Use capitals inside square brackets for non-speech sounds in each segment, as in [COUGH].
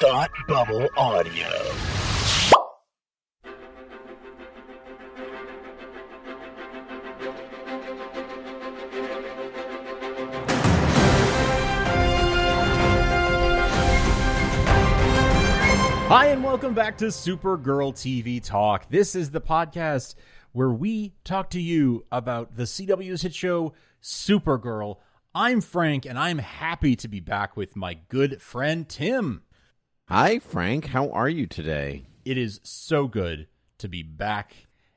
Thought Bubble Audio. Hi, and welcome back to Supergirl TV Talk. This is the podcast where we talk to you about the CW's hit show Supergirl. I'm Frank, and I'm happy to be back with my good friend Tim. Hi, Frank. How are you today? It is so good to be back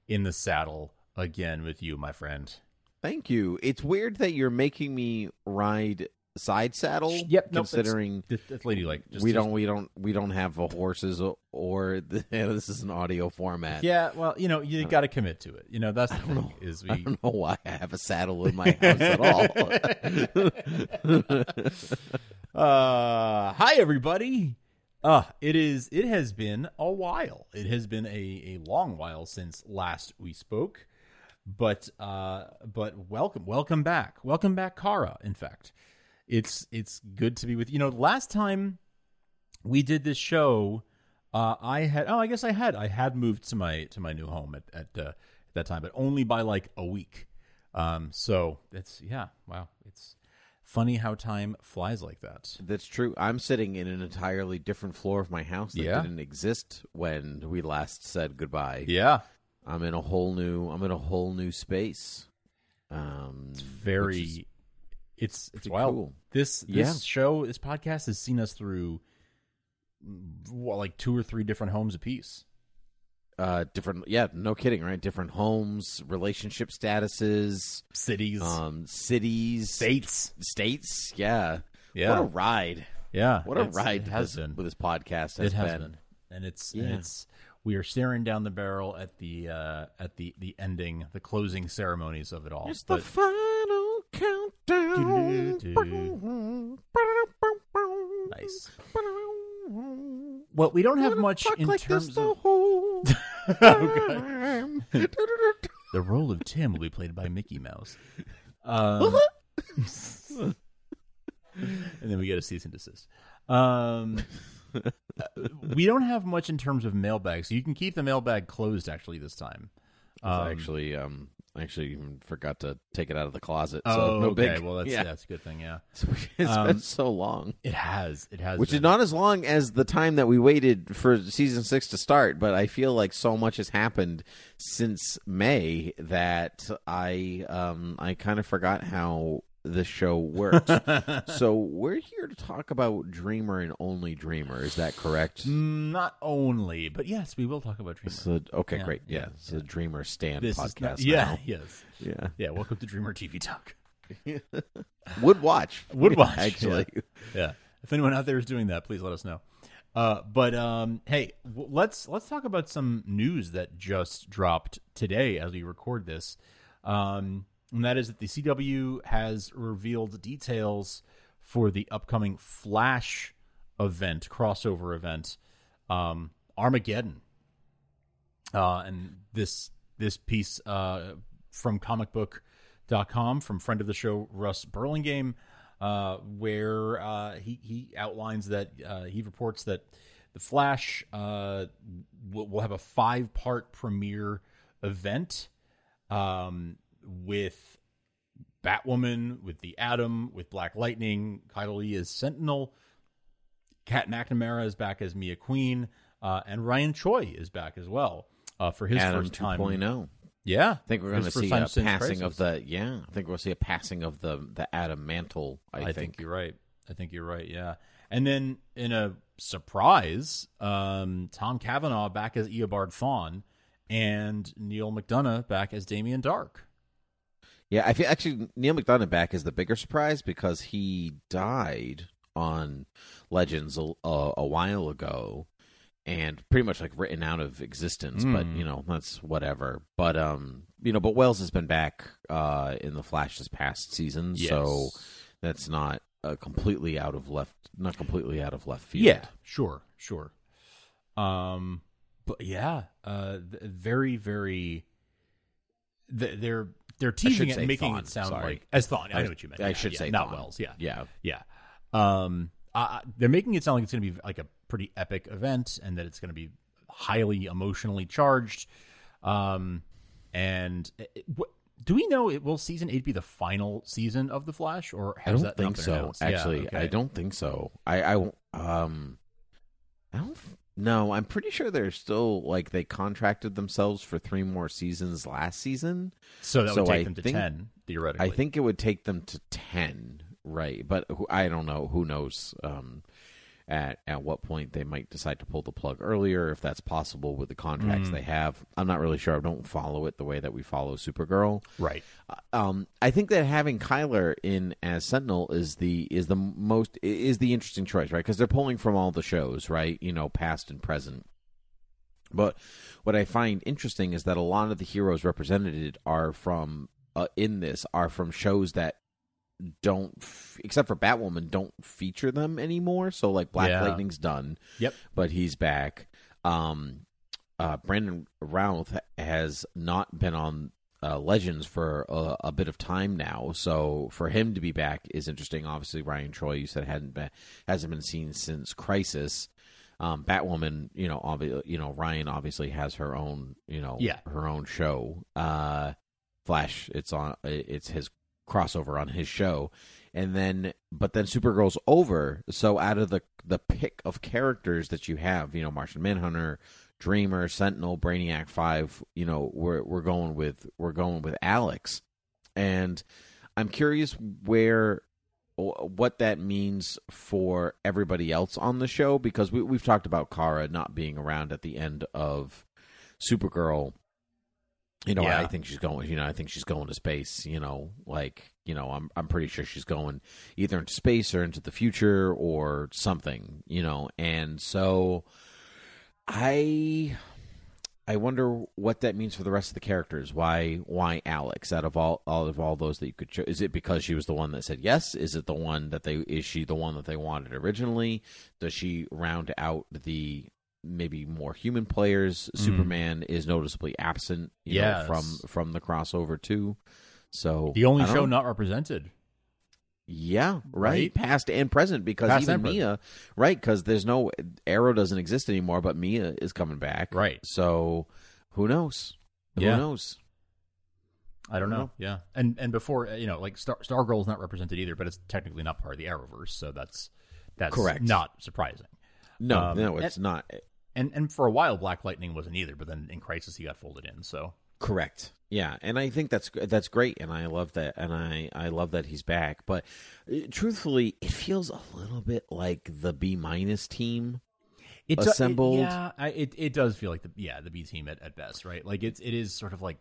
in the saddle again with you, my friend. Thank you. It's weird that you're making me ride side saddle. Yep, nope, considering That's, that's ladylike. Just, we just- don't we don't we don't have a horses or, [LAUGHS] the, this is an audio format. Yeah, well, you know, you got to commit to it. You know, that's the thing is I we don't know why I have a saddle in my [LAUGHS] house at all. [LAUGHS] Uh, hi everybody. Uh, it is it has been a while. It has been a, a long while since last we spoke. But uh but welcome welcome back. Welcome back Kara, in fact. It's it's good to be with you know, last time we did this show, uh I had oh I guess I had I had moved to my to my new home at at, uh, at that time, but only by like a week. Um so it's yeah, wow. It's funny how time flies like that. That's true. I'm sitting in an entirely different floor of my house that Yeah. didn't exist when we last said goodbye. Yeah. I'm in a whole new I'm in a whole new space. Um It's very is- it's it's pretty wild. cool. This this Yeah. show, this podcast has seen us through mm, what, like two or three different homes apiece. Uh different yeah no kidding right different homes relationship statuses Cities, um cities states. states yeah Yeah. what a ride yeah. what a ride has this, been. with this podcast has it has been. been. And it's Yeah. and it's we are staring down the barrel at the uh at the the ending, the closing ceremonies of it all. it's the final countdown nice. Well, we don't have much in like terms of whole [LAUGHS] Okay. time. The role of Tim will be played by Mickey Mouse. Um, [LAUGHS] and then we get a cease and desist. Um, uh, we don't have much in terms of mailbag, so you can keep the mailbag closed actually this time. I Um, actually um I actually even forgot to take it out of the closet oh, so no okay. big Well, that's [LAUGHS] yeah that's a good thing. Yeah, [LAUGHS] it's Um, been so long it has. It has. which is not as long as the time that we waited for season six to start but i feel like so much has happened since may that i um i kind of forgot how the show works [LAUGHS] so we're here to talk about dreamer and only dreamer is that correct not only, but yes, we will talk about Dreamer. so okay Yeah, great yeah, yeah, it's a dreamer stand this podcast not, yeah, now. yes, yeah yeah. Welcome to Dreamer TV Talk. [LAUGHS] would watch Would watch, [LAUGHS] actually yeah. If anyone out there is doing that, please let us know. Uh, but um, hey, w- let's let's talk about some news that just dropped today as we record this, um, and that is that the CW has revealed details for the upcoming Flash event, crossover event, um, Armageddon. Uh, and this this piece uh, from comicbook.com from friend of the show Russ Burlingame uh, where uh, he he outlines that uh, he reports that the Flash uh, will, will have a five part premiere event um, with Batwoman, with the Atom, with Black Lightning, Chyler Leigh as Sentinel, Kat McNamara is back as Mia Queen, uh, and Ryan Choi is back as well uh, for his adam first time. 2.0 Yeah, I think we're going to see a passing of the yeah. I think we'll see a passing of the the Atom mantle. I, I, think. you're right. I think you're right. Yeah. And then in a surprise, um, Tom Cavanagh back as Eobard Thawne and Neal McDonough back as Damien Darhk. Yeah, I feel actually Neal McDonough back is the bigger surprise because he died on Legends a, a, a while ago, and pretty much like written out of existence. But Hmm. you know that's whatever. But um, you know, but Wells has been back uh in the Flash this past season, so that's not uh, completely out of left, not completely out of left field. Yeah, sure, sure. Um, but yeah, uh, very, very. th- They're they're teasing it, and making Thawne, it sound sorry. like as Thawne. I, I- know what you meant. I Yeah, should yeah, say not Thawne. Wells. Yeah, yeah. yeah. Um, uh, they're making it sound like it's going to be like a pretty epic event and that it's going to be highly emotionally charged. Um, and it, what, do we know it will season eight be the final season of the Flash, or I don't that think so. announced? Yeah, Actually, okay. I don't think so. I, I, um, I don't. No, I'm pretty sure they're still like they contracted themselves for three more seasons last season. So that so would take I them to think- ten theoretically. I think it would take them to ten, right? But who, I don't know. Who knows? Um, at at what point they might decide to pull the plug earlier, if that's possible with the contracts Mm. they have. I'm not really sure. I don't follow it the way that we follow Supergirl. right. Um, I think that having Chyler in as Sentinel is the is the most is the interesting choice, right? Because they're pulling from all the shows, right? You know, past and present. But what I find interesting is that a lot of the heroes represented are from uh, in this are from shows that don't, f- except for Batwoman, don't feature them anymore. So like Black Yeah. Lightning's done, Yep. but he's back. Um, uh, Brandon Routh has not been on uh, Legends for a, a bit of time now, so for him to be back is interesting. Obviously, Ryan Choi, you said hadn't been hasn't been seen since Crisis. Um, Batwoman, you know, obvi- you know, Ryan obviously has her own, you know, Yeah. her own show. Uh, Flash, it's on, it's his crossover on his show, and then, but then Supergirl's over. So out of the the pick of characters that you have, you know, Martian Manhunter, Dreamer, Sentinel, Brainiac Five, you know, we're we're going with we're going with Alex, and I'm curious where what that means for everybody else on the show because we, we've talked about Kara not being around at the end of Supergirl. You know, Yeah. I think she's going. You know, I think she's going to space. You know, like you know, I'm I'm pretty sure she's going either into space or into the future or something. You know, and so I I wonder what that means for the rest of the characters. Why why Alex out of all all of all those that you could cho- is it because she was the one that said yes? Is it the one that they is she the one that they wanted originally? Does she round out the maybe more human players? Superman is noticeably absent, you know, from from the crossover too. So The only show know. not represented. Yeah, right. Right? Past and present because Past even and. Mia, right? Because there's no Arrow doesn't exist anymore, but Mia is coming back, Right. So who knows? Yeah. Who knows? I don't I don't know. Yeah, and and before you know, like Star Stargirl is not represented either, but it's technically not part of the Arrowverse, so that's that's Correct. Not surprising. No, Um, no, it's not And and for a while, Black Lightning wasn't either, but then in Crisis he got folded in. So correct. Yeah, and I think that's that's great, and I love that, and I I love that he's back. But uh, truthfully, it feels a little bit like the B minus team. it do- Assembled. It, yeah, I, it it does feel like the yeah the B team at, at best, right? Like it's it is sort of like,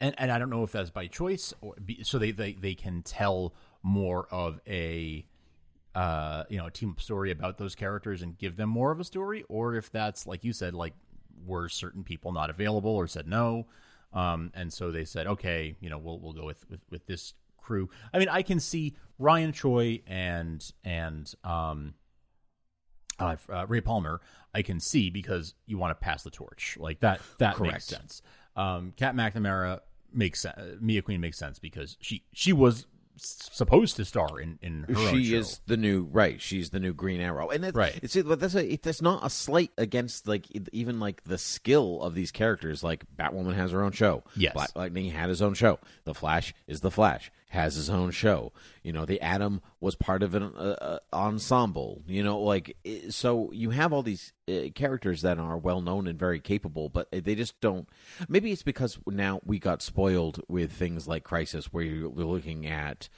and and I don't know if that's by choice or so they, they they can tell more of a uh you know a team up story about those characters and give them more of a story, or if that's like you said, like were certain people not available or said no, um and so they said okay, you know we'll we'll go with with, with this crew. I mean, I can see Ryan Choi and and um uh, uh, Ray Palmer, I can see because you want to pass the torch like that. That makes sense. Um, Kat McNamara makes sense. Mia Queen makes sense because she she was supposed to star in in her own she is the new right. She's the new Green Arrow, and it, Right. It's but that's a, it, that's not a slight against like even like the skill of these characters. Like Batwoman has her own show. Yes. Black Lightning had his own show. The Flash is the Flash has his own show. You know, the Atom was part of an uh, uh, ensemble. You know, like so you have all these uh, characters that are well known and very capable, but they just don't. Maybe it's because now we got spoiled with things like Crisis, where you're looking at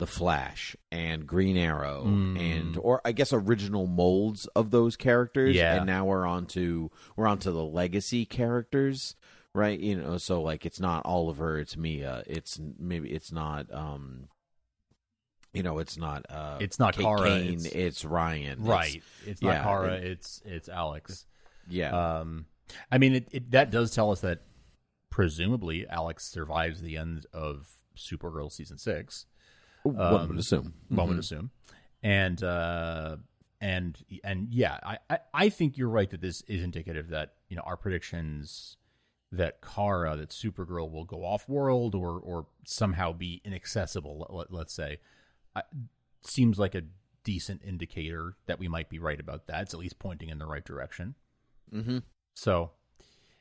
the Flash and Green Arrow and or I guess original molds of those characters. Yeah. And now we're on to we're on to the legacy characters. Right, you know, so like it's not Oliver, it's Mia. It's maybe it's not um you know, it's not uh It's not Kate Kara, Kane, it's- it's, Ryan. Right. It's not yeah, Kara. it- it's it's Alex. yeah. Um, I mean, it, it that does tell us that presumably Alex survives the end of Supergirl season six. One um, would assume. one would Mhm. assume. And uh and and yeah, I, I I think you're right that this is indicative that you know our predictions that Kara that Supergirl will go off world or or somehow be inaccessible. Let, us say, I, seems like a decent indicator that we might be right about that. It's at least pointing in the right direction. Mm-hmm. So,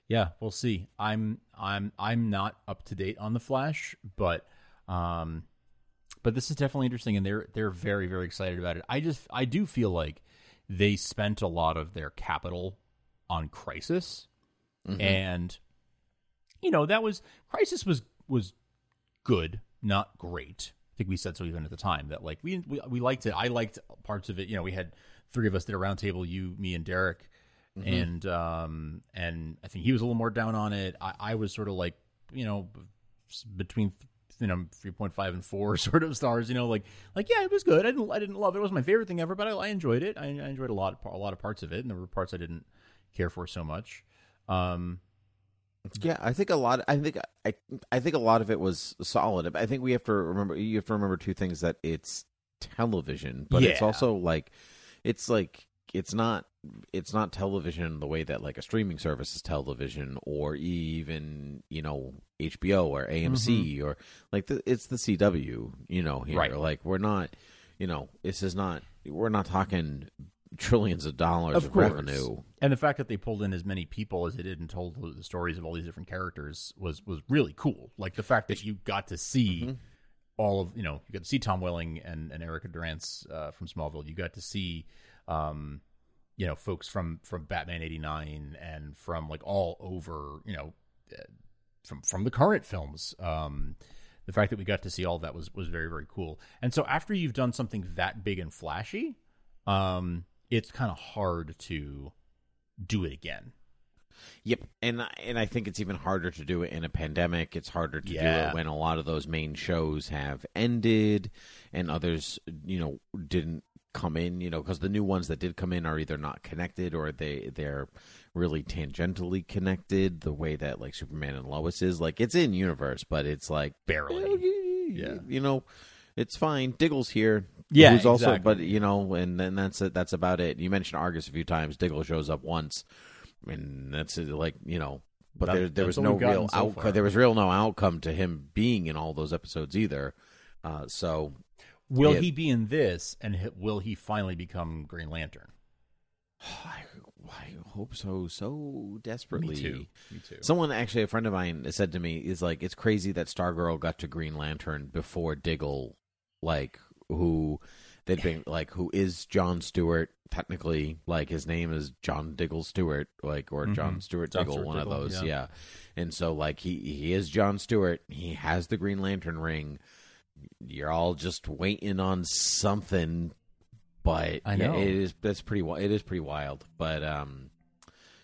yeah, we'll see. I'm I'm I'm not up to date on the Flash, but um, but this is definitely interesting, and they're they're very very excited about it. I just I do feel like they spent a lot of their capital on Crisis, Mhm. and you know that was Crisis was was good, not great. I think we said so even at the time that like we we, we liked it. I liked parts of it. You know, we had three of us did a roundtable, you, me, and Derek, and um and I think he was a little more down on it. I, I was sort of like you know between you know three point five and four [LAUGHS] sort of stars. You know, like like yeah, it was good. I didn't I didn't love it. It was my favorite thing ever, but I, I enjoyed it. I, I enjoyed a lot a lot of parts of it, and there were parts I didn't care for so much. Um, Mm-hmm. Yeah, I think a lot. I think I I think a lot of it was solid. I think we have to remember. You have to remember two things: that it's television, but it's also like it's like it's not it's not television the way that like a streaming service is television, or even you know HBO or AMC mm-hmm. or like the, it's the CW. You know here, Right. like we're not. You know, this is not. We're not talking trillions of dollars Of of, revenue. and the fact that they pulled in as many people as they did and told the- the stories of all these different characters was was really cool. Like the fact that you got to see Mm-hmm. all of you know you got to see Tom Welling and and Erica Durance uh, from Smallville. You got to see. Um, you know, folks from from Batman '89 and from like all over, you know, uh, from from the current films. Um, the fact that we got to see all that was was very very cool. And so after you've done something that big and flashy, um, it's kind of hard to do it again. Yep, and I- and I think it's even harder to do it in a pandemic. It's harder to do it when a lot of those main shows have ended, and others, you know, didn't come in. You know, because the new ones that did come in are either not connected or they they're really tangentially connected. The way that like Superman and Lois is, like it's in universe, but it's like Barely. yeah, Yeah. you know, it's fine. Diggle's here. Yeah, who's also, exactly. but you know, and then that's it. That's about it. You mentioned Argus a few times. Diggle shows up once, and that's it, like you know. But That- there, there was no real so outcome. far. There was real no outcome to him being in all those episodes either. Uh, so Will Yeah. he be in this, and h- will he finally become Green Lantern? [SIGHS] I, I hope so, so desperately. Me too. Me too. Someone actually, a friend of mine, said to me, "Is like it's crazy that Stargirl got to Green Lantern before Diggle, like who they'd been like who is John Stewart technically, like his name is John Diggle Stewart, like or John Stewart John Diggle, Stewart one Diggle, of those, yeah. yeah. And so like he he is John Stewart. He has the Green Lantern ring. You're all just waiting on something, but I yeah, know. it is that's pretty it is pretty wild. But um,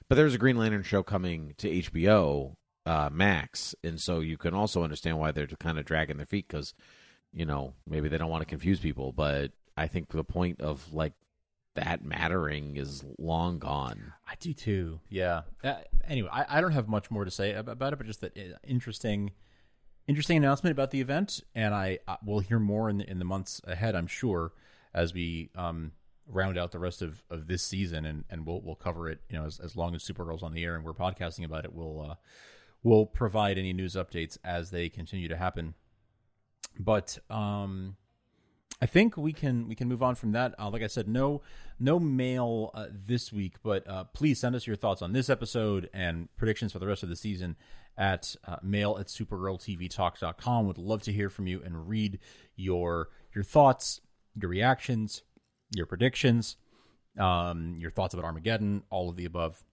but there's a Green Lantern show coming to HBO uh, Max, and so you can also understand why they're kind of dragging their feet because you know maybe they don't want to confuse people. But I think the point of like that mattering is long gone. I do too. Yeah. Uh, anyway, I, I don't have much more to say about it, but just that uh, interesting, interesting announcement about the event, and I uh, will hear more in the, in the months ahead. I'm sure as we um, round out the rest of, of this season, and, and we'll we'll cover it. You know, as, as long as Supergirl's on the air and we're podcasting about it, we'll uh, we'll provide any news updates as they continue to happen. But um, I think we can we can move on from that. Uh, like I said, no no mail uh, this week, but uh, please send us your thoughts on this episode and predictions for the rest of the season at uh, mail at supergirltvtalk.com. Would love to hear from you and read your your thoughts, your reactions, your predictions, um, your thoughts about Armageddon, all of the above.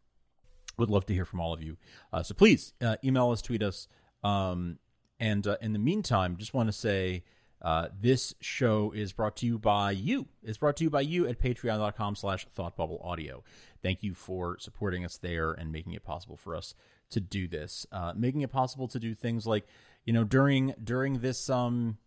Would love to hear from all of you. Uh, so please uh, email us, tweet us. Um, and uh, in the meantime, just want to say uh, this show is brought to you by you. It's brought to you by you at patreon.com slash thoughtbubbleaudio. Thank you for supporting us there and making it possible for us to do this. Uh, making it possible to do things like, you know, during during this um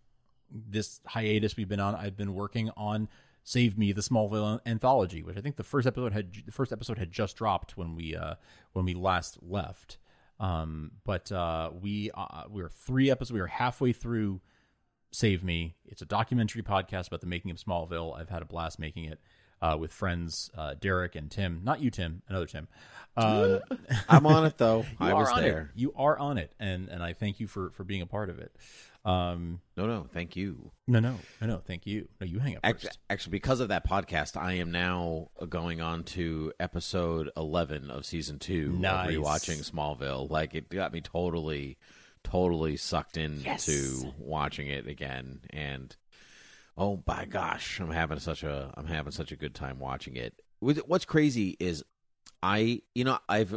this hiatus we've been on, I've been working on Save Me, the Smallville anthology, which I think the first episode had the first episode had just dropped when we uh when we last left. Um, but uh, we uh, we are three episodes. We are halfway through Save Me. It's a documentary podcast about the making of Smallville. I've had a blast making it uh, with friends uh, Derek and Tim. Not you, Tim. Another Tim. Um, [LAUGHS] I'm on it though. I was there. It. You are on it, and and I thank you for for being a part of it. Um, No, no, thank you. no, no, no, no. Thank you. No, you hang up Actually, first. actually, because of that podcast, I am now going on to episode eleven of season two Nice. of rewatching Smallville. Like it got me totally, totally sucked into Yes. watching it again, and oh my gosh, I'm having such a I'm having such a good time watching it. What's crazy is I, you know, I've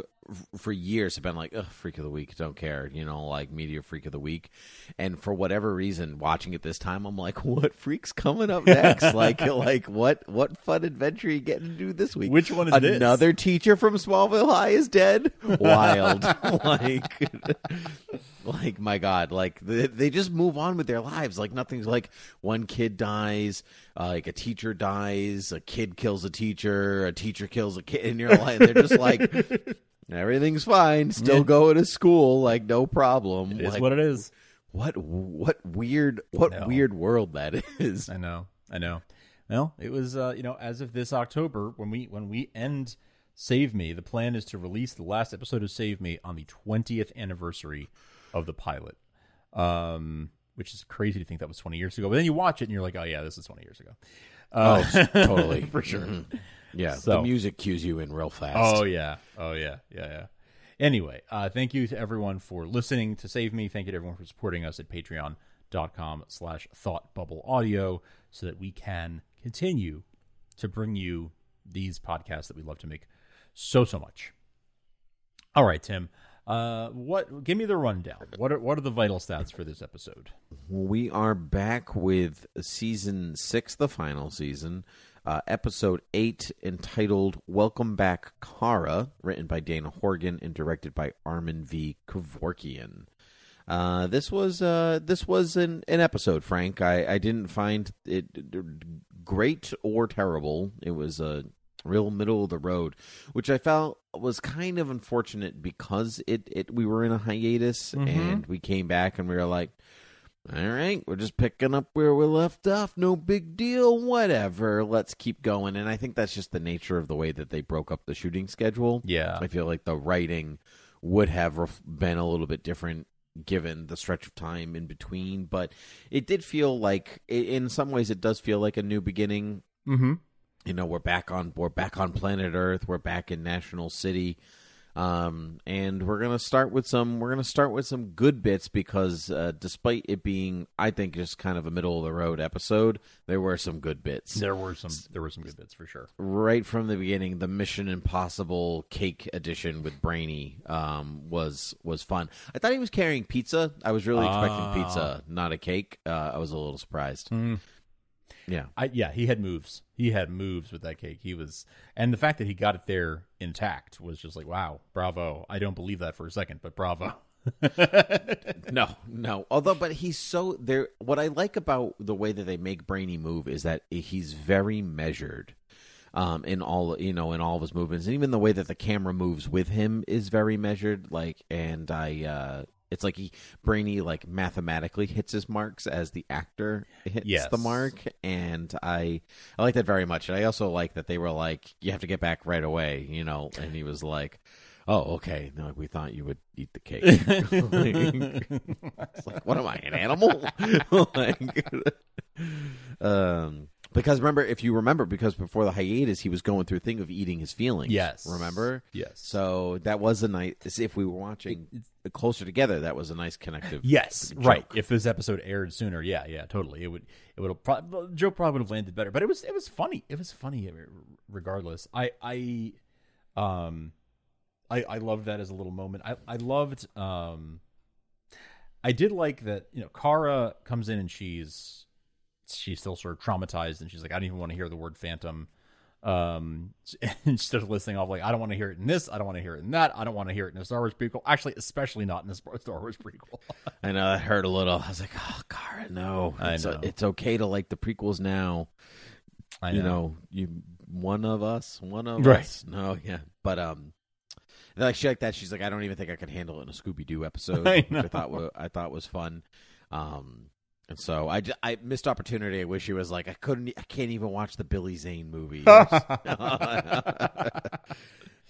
for years have been like, Ugh, freak of the week, don't care, you know, like media freak of the week. And for whatever reason, watching it this time, I'm like, [LAUGHS] what freak's coming up next? [LAUGHS] like, like what, what fun adventure are you getting to do this week? Which one is this? Another teacher from Smallville High is dead. [LAUGHS] Wild, like, like my God, like they, they just move on with their lives. Like nothing's like one kid dies, uh, like a teacher dies, a kid kills a teacher, a teacher kills a kid, and you're like, they're just like. Everything's fine. Still Yeah. going to school, like no problem. It is Like, what it is. what what weird what weird world that is. I know. I know. Well, it was uh, you know, as of this October, when we when we end Save Me, the plan is to release the last episode of Save Me on the twentieth anniversary of the pilot. Um which is crazy to think that was twenty years ago. But then you watch it and you're like, Oh yeah, this is twenty years ago. Uh, Oh, totally. [LAUGHS] for sure. Mhm. Yeah, So- the music cues you in real fast. Oh yeah. Oh yeah. Yeah, yeah. Anyway, uh, thank you to everyone for listening to Save Me. Thank you to everyone for supporting us at patreon.com slash thought bubble audio so that we can continue to bring you these podcasts that we love to make so so much. All right, Tim. Uh, what? Give me the rundown. What are what are the vital stats for this episode? We are back with season six, the final season, uh, episode eight, entitled "Welcome Back, Kara," written by Dana Horgan and directed by Armen V. Kevorkian. Uh, this was uh, this was an, an episode, Frank. I, I didn't find it great or terrible. It was a real middle of the road, which I felt was kind of unfortunate because it, it we were in a hiatus and we came back and we were like, all right, we're just picking up where we left off. No big deal. Whatever. Let's keep going. And I think that's just the nature of the way that they broke up the shooting schedule. Yeah. I feel like the writing would have ref- been a little bit different given the stretch of time in between. But it did feel like, in some ways, it does feel like a new beginning. Mm-hmm. You know, we're back on we're back on planet Earth. We're back in National City. Um, and we're gonna start with some. We're gonna start with some good bits because, uh, despite it being, I think, just kind of a middle of the road episode, there were some good bits There were some there were some good bits for sure. right from the beginning, the Mission Impossible cake edition with Brainy um, was was fun. I thought he was carrying pizza. I was really Ah. expecting pizza, not a cake. Uh, I was a little surprised. Mm. Yeah, I yeah, he had moves. He had moves with that cake. He was, and the fact that he got it there intact was just like, wow, bravo. I don't believe that for a second, but bravo. [LAUGHS] no, no. Although, but he's so there. What I like about the way that they make Brainy move is that he's very measured. Um, in all you know, in all of his movements, and even the way that the camera moves with him is very measured. Like, and I, uh, it's like he Brainy like mathematically hits his marks as the actor hits Yes. the mark, and I, I like that very much. And I also like that they were like, you have to get back right away, you know. And he was like, oh, okay. No, we thought you would eat the cake. [LAUGHS] [LAUGHS] It's like, what am I, an animal? [LAUGHS] like, um, because remember, if you remember, because before the hiatus, he was going through a thing of eating his feelings. Yes. remember? Yes. So that was a nice. If we were watching closer together, that was a nice connective. Yes, joke. right. If this episode aired sooner, yeah, yeah, totally. It would, it would have. Pro- Joe probably would have landed better, but it was, it was funny. It was funny, regardless. I, I, um, I, I loved that as a little moment. I, I loved, um, I did like that. You know, Kara comes in and she's, she's still sort of traumatized, and she's like, I don't even want to hear the word phantom. Um, she [LAUGHS] starts listing off like, I don't want to hear it in this. I don't want to hear it in that. I don't want to hear it in a Star Wars prequel. Actually, especially not in a Star Wars prequel. [LAUGHS] I know that hurt a little. I was like, oh, Kara, no. I it's, know. it's okay to like the prequels now. I know. you know, you one of us, one of Right. us. No, yeah, but um, like she like that. She's like, I don't even think I could handle it in a Scooby Doo episode, [LAUGHS] I which. I thought wa- I thought was fun. Um, and so I, I missed opportunity. I wish he was like, I couldn't, I can't even watch the Billy Zane movie. [LAUGHS] [LAUGHS]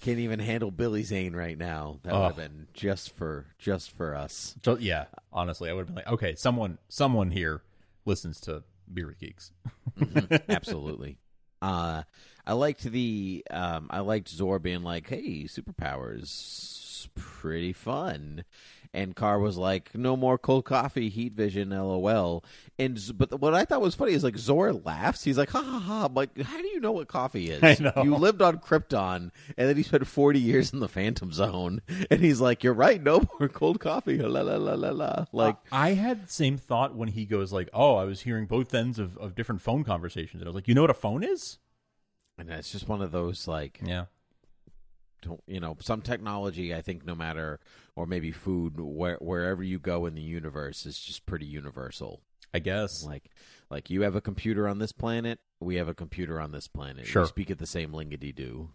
Can't even handle Billy Zane right now. That would have been just for just for us. So, yeah, honestly, I would have been like, okay, someone, someone here listens to Beer with Geeks. [LAUGHS] Absolutely. Uh, I liked the um, I liked Zor being like, "Hey, superpowers, pretty fun," and Carr was like, "No more cold coffee, heat vision, lol." And but what I thought was funny is like Zor laughs. He's like, "Ha ha ha!" I'm like, how do you know what coffee is? [LAUGHS] I know. You lived on Krypton, and then he spent 40 years in the Phantom Zone, [LAUGHS] and he's like, "You're right, no more [LAUGHS] cold coffee." La la la la la. Like, I had the same thought when he goes like, "Oh, I was hearing both ends of, of different phone conversations," and I was like, "You know what a phone is?" and it's just one of those like Yeah, you know some technology i think no matter or maybe food where, wherever you go in the universe is just pretty universal I guess. like like you have a computer on this planet we have a computer on this planet Sure. we speak at the same lingity do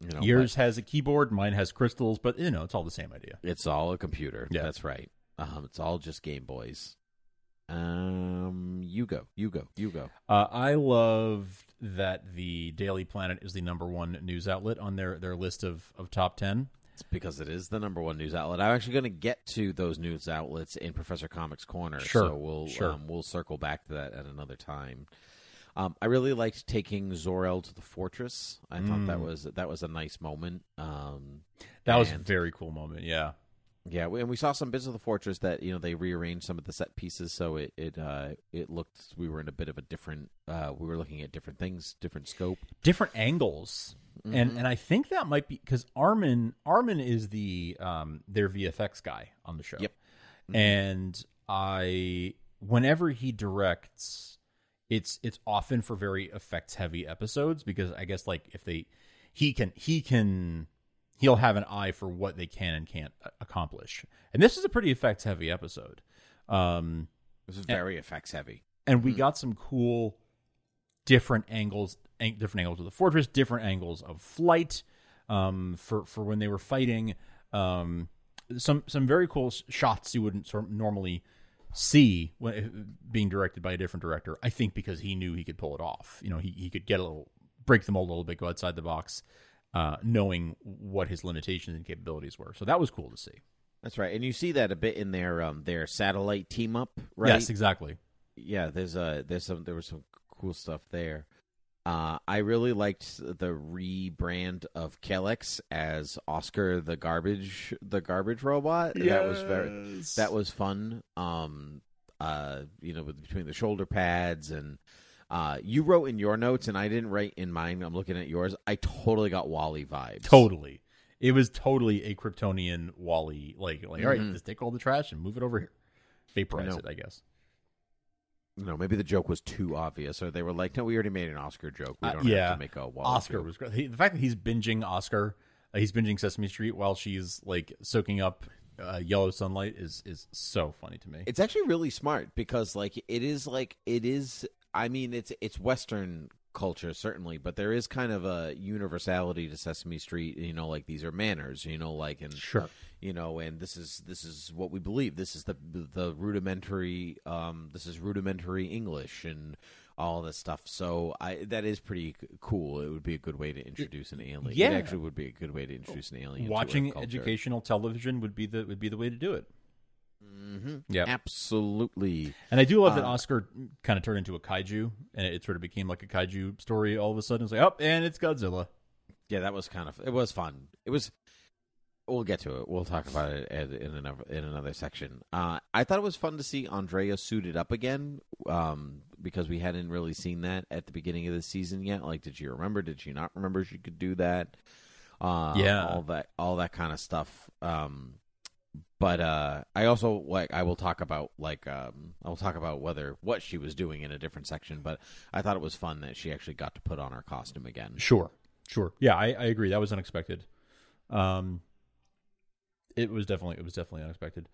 you know Yours has a keyboard, mine has crystals, but you know, it's all the same idea. it's all a computer Yeah. that's right um it's all just game boys um you go you go you go Uh, I loved that the Daily Planet is the number one news outlet on their, their list of, of top 10. It's because it is the number one news outlet. I'm actually going to get to those news outlets in Professor Comics Corner, Sure, so we'll sure. um, we'll circle back to that at another time. Um, I really liked taking Zor-El to the fortress. I thought that was that was a nice moment. Um, That was a very cool moment. Yeah. Yeah, we- and we saw some bits of the fortress that you know they rearranged some of the set pieces, so it it uh, it looked we were in a bit of a different. Uh, we were looking at different things, different scope. different angles and and I think that might be because Armen Armen is the um their VFX guy on the show. Yep. And I whenever he directs it's it's often for very effects heavy episodes because I guess like if they he can he can he'll have an eye for what they can and can't accomplish. And this is a pretty effects heavy episode. Um This is very effects heavy. and we got some cool different angles ang- different angles of the fortress different angles of flight um, for for when they were fighting um, some some very cool shots you wouldn't sort of normally see when being directed by a different director i think because he knew he could pull it off you know he, he could get a little break the mold a little bit go outside the box uh, knowing what his limitations and capabilities were so that was cool to see That's right, and you see that a bit in their um, their satellite team up, right? yes exactly yeah, there's a there's some there was some cool stuff there. Uh, I really liked the rebrand of Kelex as Oscar the garbage the garbage robot. That was very that was fun. Um, uh, you know, with, between the shoulder pads and uh, you wrote in your notes, and I didn't write in mine. I'm looking at yours. I totally got WALL-E vibes. Totally. It was totally a Kryptonian WALL-E. Like, like all right, Mhm. just take all the trash and move it over here. Vaporize know. it, I guess. Know, maybe the joke was too obvious, or they were like, "No, we already made an Oscar joke. We Uh, don't yeah. have to make a WALL-E Oscar joke." was great. He- the fact that he's binging Oscar, uh, he's binging Sesame Street while she's like soaking up uh, yellow sunlight is is so funny to me. It's actually really smart because like it is like it is I mean it's it's western culture certainly, but there is kind of a universality to Sesame Street, you know, like these are manners, you know, like and Sure. you know, and this is this is what we believe. This is the the rudimentary um this is rudimentary English and all this stuff. So I that is pretty cool. It would be a good way to introduce an alien. Yeah. It actually would be a good way to introduce an alien. Watching educational television would be the would be the way to do it. Mhm. Yeah. Absolutely. And I do love that Uh, Oscar kind of turned into a kaiju, and it sort of became like a kaiju story all of a sudden. It's like, oh, and it's Godzilla. Yeah, that was kind of it was fun. It was. We'll get to it. We'll talk about it in another in another section. Uh, I thought it was fun to see Andrea suited up again, um, because we hadn't really seen that at the beginning of the season yet. Like, did she remember? Did she not remember she could do that? Uh, Yeah. all that all that kind of stuff. Um, but uh, I also like I will talk about like um, I will talk about whether what she was doing in a different section. But I thought it was fun that she actually got to put on her costume again. Sure, sure. Yeah, I, I agree. That was unexpected. Um, it was definitely it was definitely unexpected.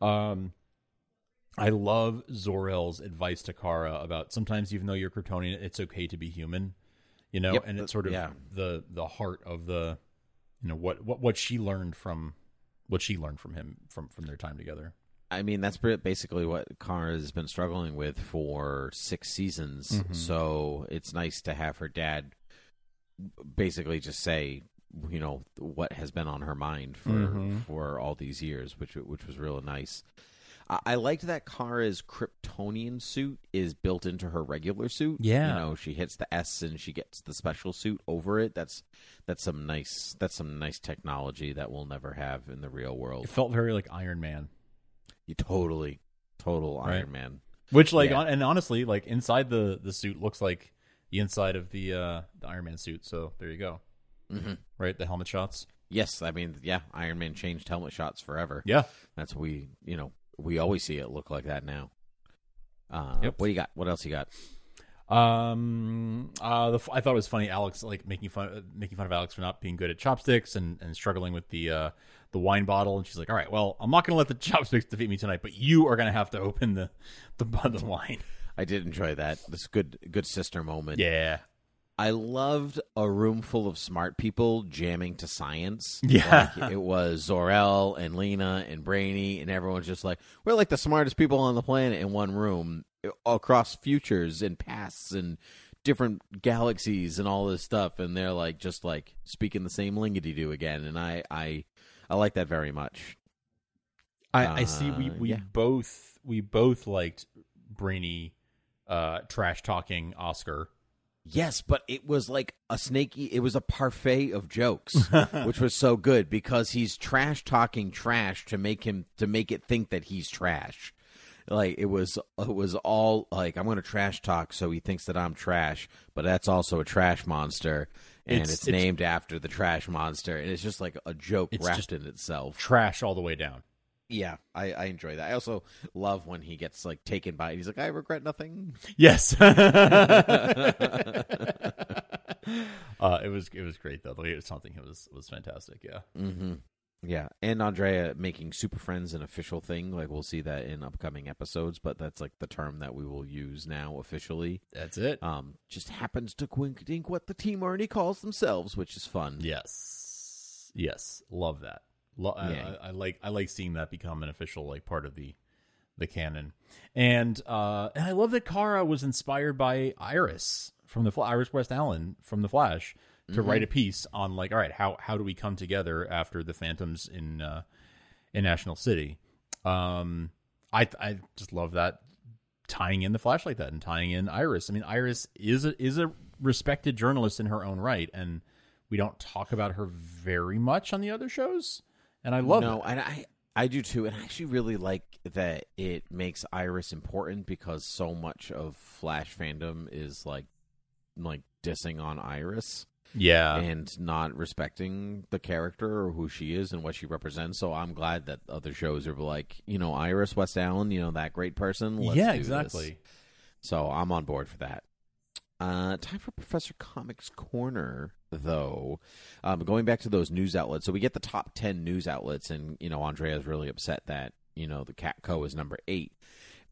Um, I love Zor-El's advice to Kara about sometimes even though you're Kryptonian, it's okay to be human. You know, Yep, and it's sort of yeah. the the heart of the, you know what what what she learned from what she learned from him from from their time together. I mean, that's basically what Kara has been struggling with for six seasons. Mhm. So it's nice to have her dad basically just say, you know what has been on her mind for Mhm. for all these years, which which was really nice. I, I liked that Kara's Kryptonian suit is built into her regular suit. Yeah. you know she hits the S and she gets the special suit over it. That's that's some nice that's some nice technology that we'll never have in the real world. It felt very like Iron Man. You totally total Right. Iron Man. Which like Yeah. on, and honestly, like inside the the suit looks like the inside of the uh the Iron Man suit. So there you go. Mhm. Right, the helmet shots. Yes, I mean yeah, Iron Man changed helmet shots forever. Yeah. That's we you know we always see it look like that now. Uh, Yep. What do you got? What else you got? Um, uh, the, I thought it was funny. Alex like making fun, making fun of Alex for not being good at chopsticks and, and struggling with the uh the wine bottle. And she's like, "All right, well, I'm not going to let the [LAUGHS] chopsticks defeat me tonight, but you are going to have to open the the [LAUGHS] the wine." I did enjoy that. This good good sister moment. Yeah, I loved a room full of smart people jamming to science. Yeah. Like, it was Zor-El and Lena and Brainy, and everyone's just like, we're like the smartest people on the planet in one room across futures and pasts and different galaxies and all this stuff. And they're like, just like speaking the same lingity do again. And I, I, I like that very much. I, I see. We Uh, we yeah. both we both liked Brainy, uh, trash talking Oscar. Yes, but it was like a snaky. It was a parfait of jokes, [LAUGHS] which was so good because he's trash talking trash to make him to make it think that he's trash. Like it was, it was all like I'm going to trash talk, so he thinks that I'm trash, but that's also a trash monster, and It's- it's, it's- named after the trash monster, and it's just like a joke wrapped in itself. Trash all the way down. Yeah, I, I enjoy that. I also love when he gets like taken by. He's like, I regret nothing. Yes. [LAUGHS] uh, it was it was great though. The way it was something it was was fantastic. Yeah. Mm-hmm. Yeah, and Andrea making Super Friends an official thing. Like we'll see that in upcoming episodes, but that's like the term that we will use now officially. That's it. Um, just happens to quink dink what the team already calls themselves, which is fun. Yes. Yes. Love that. Lo- I- Yeah. I, I like I like seeing that become an official like part of the the canon. And uh and I love that Kara was inspired by Iris from the Fl- Iris West Allen from the Flash to write a piece on like all right, how how do we come together after the Phantoms in uh in National City. Um I I just love that tying in the Flash like that and tying in Iris. I mean Iris is a is a respected journalist in her own right and we don't talk about her very much on the other shows, and I love no, it. and I I do too, and I actually really like that it makes Iris important because so much of Flash fandom is like like dissing on Iris. Yeah, and not respecting the character or who she is and what she represents. So I'm glad that other shows are like, you know, Iris West Allen, you know, that great person. Let's yeah, do this. exactly. So I'm on board for that. Uh, time for Professor Comics Corner, though. Um, going back to those news outlets, so we get the top ten news outlets, and you know, Andrea's really upset that you know the Catco is number eight,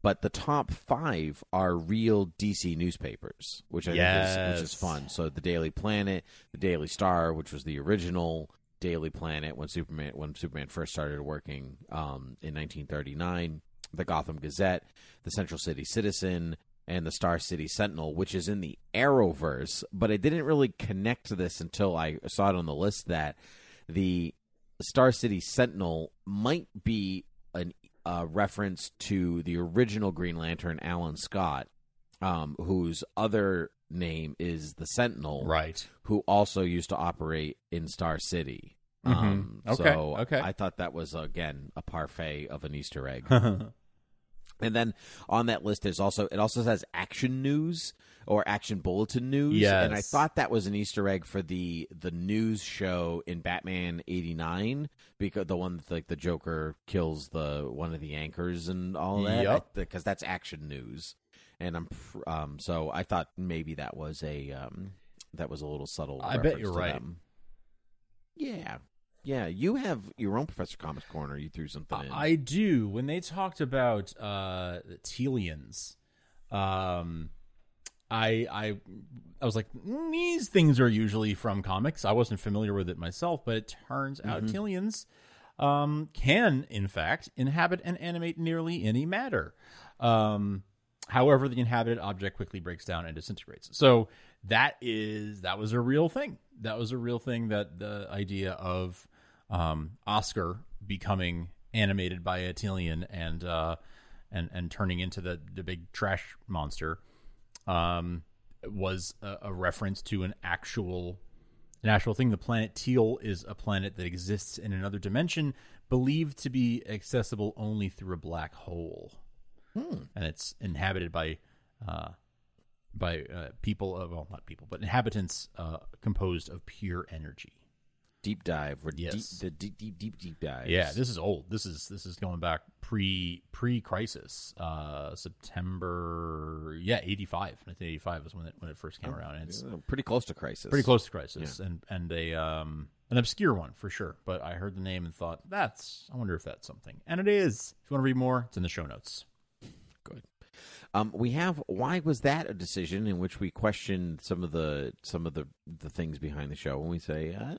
but the top five are real DC newspapers, which I think is which is fun. So the Daily Planet, the Daily Star, which was the original Daily Planet when Superman when Superman first started working um, in 1939, the Gotham Gazette, the Central City Citizen, and the Star City Sentinel, which is in the Arrowverse. But I didn't really connect to this until I saw it on the list that the Star City Sentinel might be an uh, reference to the original Green Lantern, Alan Scott, um, whose other name is the Sentinel, Right. who also used to operate in Star City. Um, Mhm. Okay, So okay. I thought that was again a parfait of an Easter egg. [LAUGHS] And then on that list, there's also it also says action news or action bulletin news. and I thought that was an Easter egg for the the news show in Batman '89 because the one that, like the Joker kills the one of the anchors and all that. Yep. because that's action news. And I'm um so I thought maybe that was a um that was a little subtle. I bet you're right. them. Yeah. Yeah, you have your own Professor Comics corner. You threw something in. I do. When they talked about uh Telians, um I I I was like, "Mm, these things are usually from comics. I wasn't familiar with it myself, but it turns out Mm-hmm. Telians um can in fact inhabit and animate nearly any matter. Um however the inhabited object quickly breaks down and disintegrates. So that is that was a real thing. That was a real thing. That the idea of um, Oscar becoming animated by Atelian and uh, and and turning into the the big trash monster um, was a, a reference to an actual an actual thing. The planet Teall is a planet that exists in another dimension, believed to be accessible only through a black hole, hmm. and it's inhabited by uh, by uh, people. of, well, not people, but inhabitants uh, composed of pure energy. Deep dive. We're Yes. deep, the deep, deep, deep, deep dive. Yeah, this is old. This is this is going back pre pre crisis. Uh, September, yeah, eighty five. Nineteen eighty five is when it when it first came around. And it's pretty close to crisis. pretty close to crisis and and a um an obscure one for sure but i heard the name and thought that's i wonder if that's something and it is if you want to read more it's in the show notes Good. Um, we have why was that a decision in which we question some of the some of the the things behind the show when we say uh,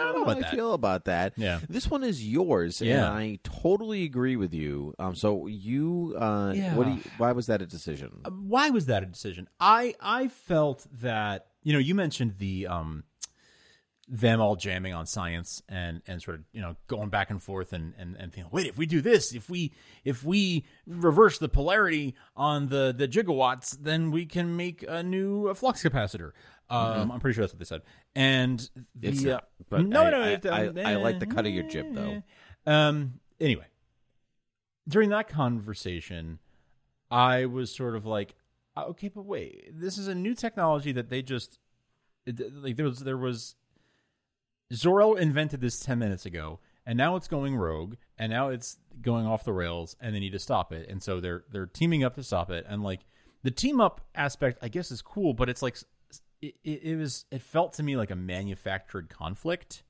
I don't know how I that. feel about that. Yeah. This one is yours, and I totally agree with you. Um, so you, uh, what do Yeah. you, why was that a decision? why was that a decision i i felt that you know you mentioned the um them all jamming on science and and sort of you know going back and forth and and, and thinking wait if we do this if we if we reverse the polarity on the the gigawatts then we can make a new flux capacitor um i'm pretty sure that's what they said and the, It's uh, not, but no I, no I, I, um, I like the cut of your jib though. um. Anyway, during that conversation, I was sort of like, "Uh, okay, but wait, this is a new technology that they just like there was there was Zor-El invented this ten minutes ago, and now it's going rogue, and now it's going off the rails, and they need to stop it, and so they're they're teaming up to stop it, and like the team up aspect, I guess, is cool, but it's like it, it, it was it felt to me like a manufactured conflict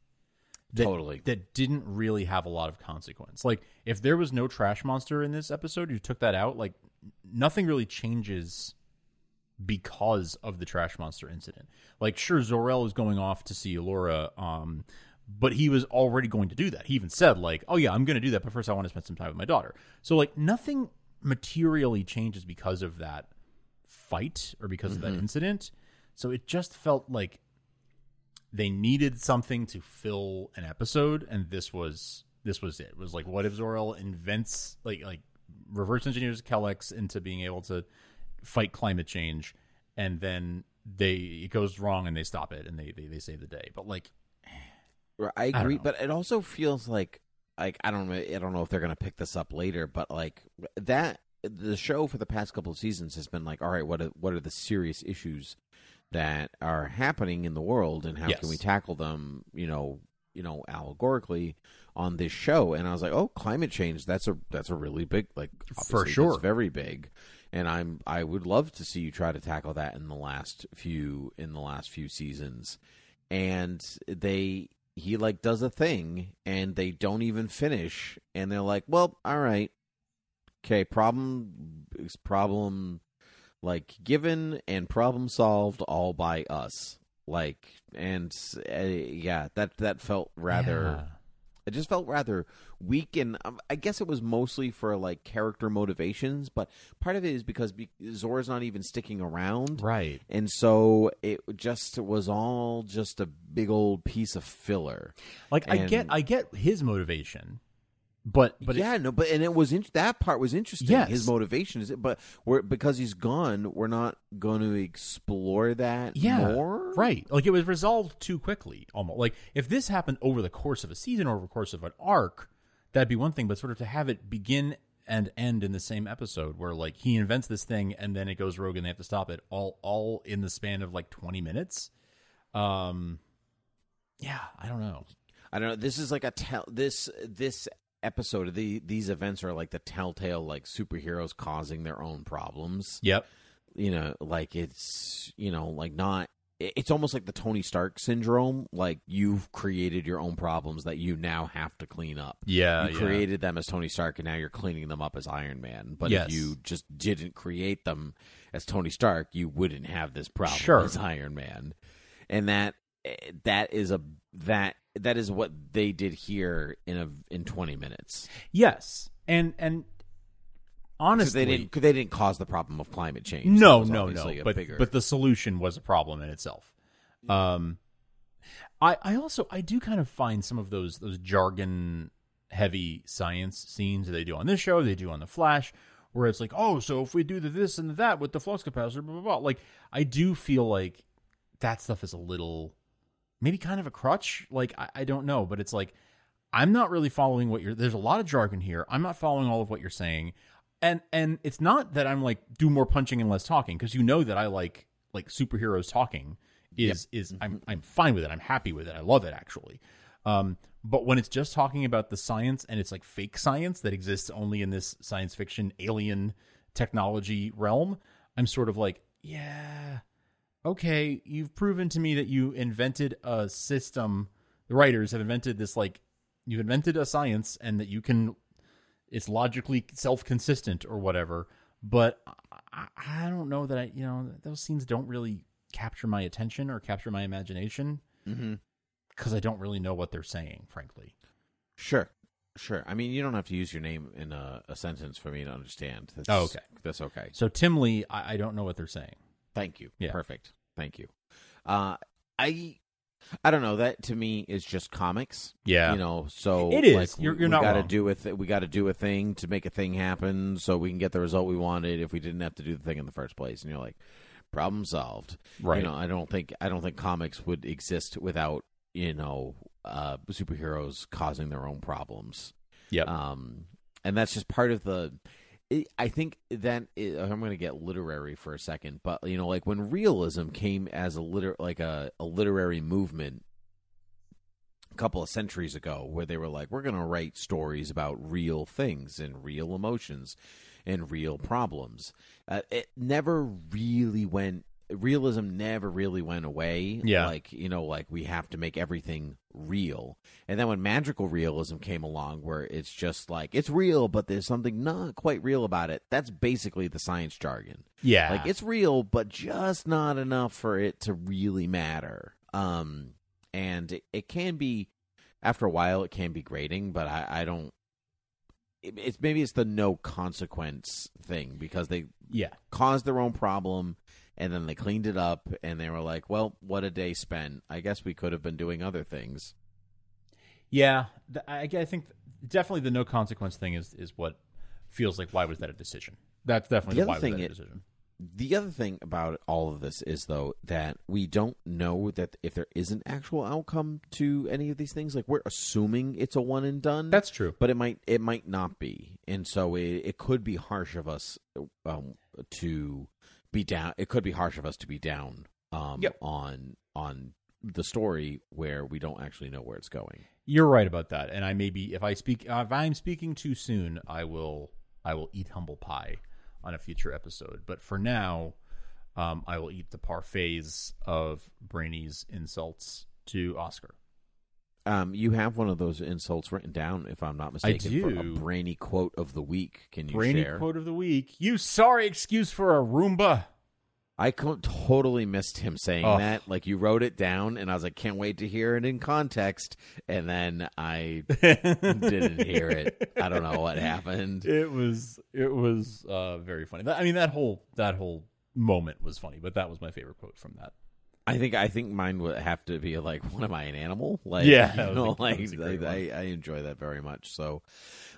that, Totally. that didn't really have a lot of consequence. Like if there was no trash monster in this episode, you took that out, like nothing really changes because of the trash monster incident. Like sure Zor-El is going off to see Laura um but he was already going to do that. He even said like, "Oh yeah, I'm going to do that, but first I want to spend some time with my daughter." So like nothing materially changes because of that fight or because of that incident. So it just felt like they needed something to fill an episode and this was this was it. It was like what if Zor-El invents like like reverse engineers Kelex into being able to fight climate change and then they it goes wrong and they stop it and they they, they save the day. But like I agree, know. but it also feels like like I don't know I don't know if they're gonna pick this up later, but like that the show for the past couple of seasons has been like, all right, what are, what are the serious issues that are happening in the world, and how Yes. can we tackle them? You know, you know, allegorically on this show, and I was like, oh, climate change. That's a that's a really big like for sure. very big. And I'm I would love to see you try to tackle that in the last few in the last few seasons. And they he like does a thing and they don't even finish and they're like well all right. Okay problem problem like given and problem solved all by us. Like and uh, yeah that that felt rather yeah. It just felt rather weak and um, i guess it was mostly for like character motivations but part of it is because be- zora's not even sticking around right. and so it just was all just a big old piece of filler. Like I get I get his motivation, but but it- yeah, no, but and it was in, that part was interesting. Yes. His motivation is, it, but we're because he's gone, we're not going to explore that yeah, more. right. Like it was resolved too quickly. Almost like if this happened over the course of a season or over the course of an arc, that'd be one thing. But sort of to have it begin and end in the same episode, where like he invents this thing and then it goes rogue and they have to stop it, all all in the span of like twenty minutes. Um, yeah, I don't know. I don't know. This is like a tell. This this episode, of the these events are like the telltale like superheroes causing their own problems. Yep. you know like it's you know like not it's almost like the tony stark syndrome like you've created your own problems that you now have to clean up Yeah. you yeah. created them as tony stark and now you're cleaning them up as iron man but Yes. if you just didn't create them as tony stark you wouldn't have this problem Sure. as iron man and that that is a that that is what they did here in a in 20 minutes Yes, and and honestly, they didn't they didn't cause the problem of climate change. No, no, no. But bigger- but the solution was a problem in itself. Um, I I also I do kind of find some of those those jargon heavy science scenes that they do on this show, they do on the Flash, where it's like, oh, so if we do the this and the that with the flux capacitor, blah blah blah. Like I do feel like that stuff is a little maybe kind of a crutch. Like I, I don't know, but it's like I'm not really following what you're. There's a lot of jargon here. I'm not following all of what you're saying, and and it's not that I'm like do more punching and less talking because you know that I like like superheroes talking is is I'm I'm fine with it. I'm happy with it. I love it actually. Um, but when it's just talking about the science and it's like fake science that exists only in this science fiction alien technology realm, I'm sort of like, yeah, okay, you've proven to me that you invented a system. The writers have invented this like you've invented a science and that you can it's logically self-consistent or whatever. But I, I don't know that I you know those scenes don't really capture my attention or capture my imagination mm-hmm. because I don't really know what they're saying, frankly. Sure, sure. I mean, you don't have to use your name in a, a sentence for me to understand. That's, Oh, okay. that's okay. So Tim Lee, I, I don't know what they're saying. Thank you. Yeah. Perfect. Thank you. Uh, I I don't know. That to me is just comics. Yeah, You know, so It is. Like, You're- you're we not gotta wrong. do a th- we got to do a thing to make a thing happen, so we can get the result we wanted. If we didn't have to do the thing in the first place, and you're like, problem solved. right. You know, I don't think I don't think comics would exist without you know uh, superheroes causing their own problems. Yeah. Um, and that's just part of the. I think that i I'm going to get literary for a second, but you know, like when realism came as a liter like a, a literary movement a couple of centuries ago, where they were like, we're going to write stories about real things and real emotions and real problems. Uh, it never really went. Realism never really went away. Yeah. like you know, like we have to make everything real. And then when magical realism came along, where it's just like it's real, but there's something not quite real about it. That's basically the science jargon. yeah, Like it's real, but just not enough for it to really matter. Um, and it, it can be after a while, it can be grating, but I, I don't. It, it's maybe it's the no consequence thing because they yeah. caused their own problem and then they cleaned it up and they were like, well, what a day spent. I guess we could have been doing other things. Yeah, I, I think definitely the no consequence thing is is what feels like why was that a decision? That's definitely The why other was thing that a it- The other thing about all of this is though that we don't know that if there is an actual outcome to any of these things. Like we're assuming it's a one and done. That's true. but it might it might not be, and so it, it could be harsh of us um, to be down. It could be harsh of us to be down um, Yep. on on the story where we don't actually know where it's going. You're right about that, and I maybe if I speak if I'm speaking too soon, I will I will eat humble pie on a future episode. But for now, um, I will eat the parfaits of Brainy's insults to Oscar. Um, you have one of those insults written down, if I'm not mistaken, for a do. brainy quote of the week. Can you share? Brainy share? quote of the week: "You sorry excuse for a Roomba." I totally missed him saying Oh. that. Like you wrote it down, and I was like, can't wait to hear it in context. And then I [LAUGHS] didn't hear it. I don't know what happened. It was it was uh, very funny. I mean that whole that whole moment was funny, but that was my favorite quote from that. I think I think mine would have to be like, [LAUGHS] what am I, an animal? [LAUGHS] Like, Yeah, you know, a- like was a great I, I, I enjoy that very much. So,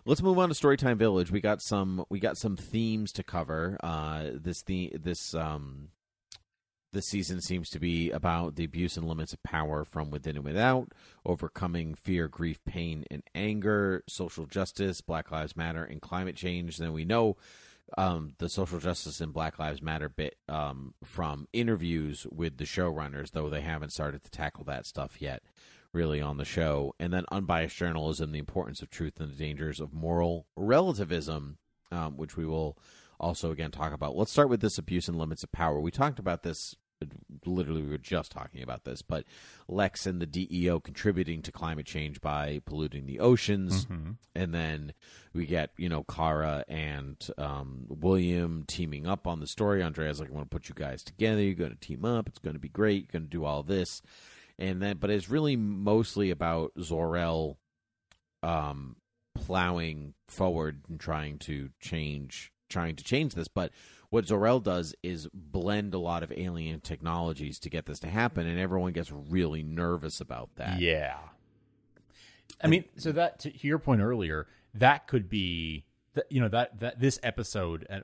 let's move on to Storytime Village. We got some we got some themes to cover. Uh, this the this um this season seems to be about the abuse and limits of power from within and without, overcoming fear, grief, pain, and anger, social justice, Black Lives Matter, and climate change. Then we know um, the social justice and Black Lives Matter bit um, from interviews with the showrunners, though they haven't started to tackle that stuff yet, really on the show. And then unbiased journalism, the importance of truth and the dangers of moral relativism, um, which we will also again talk about. Let's start with this abuse and limits of power. We talked about this. Literally, we were just talking about this, but Lex and the DEO contributing to climate change by polluting the oceans and then we get you know Kara and um, William teaming up on the story. Andrea's like, "I want to put you guys together. You're going to team up. It's going to be great. You're going to do all this." And then, but it's really mostly about Zor-El um, plowing forward and trying to change trying to change this, but what Zor-El does is blend a lot of alien technologies to get this to happen, and everyone gets really nervous about that. Yeah. I mean, so that to your point earlier, that could be that you know that that this episode uh,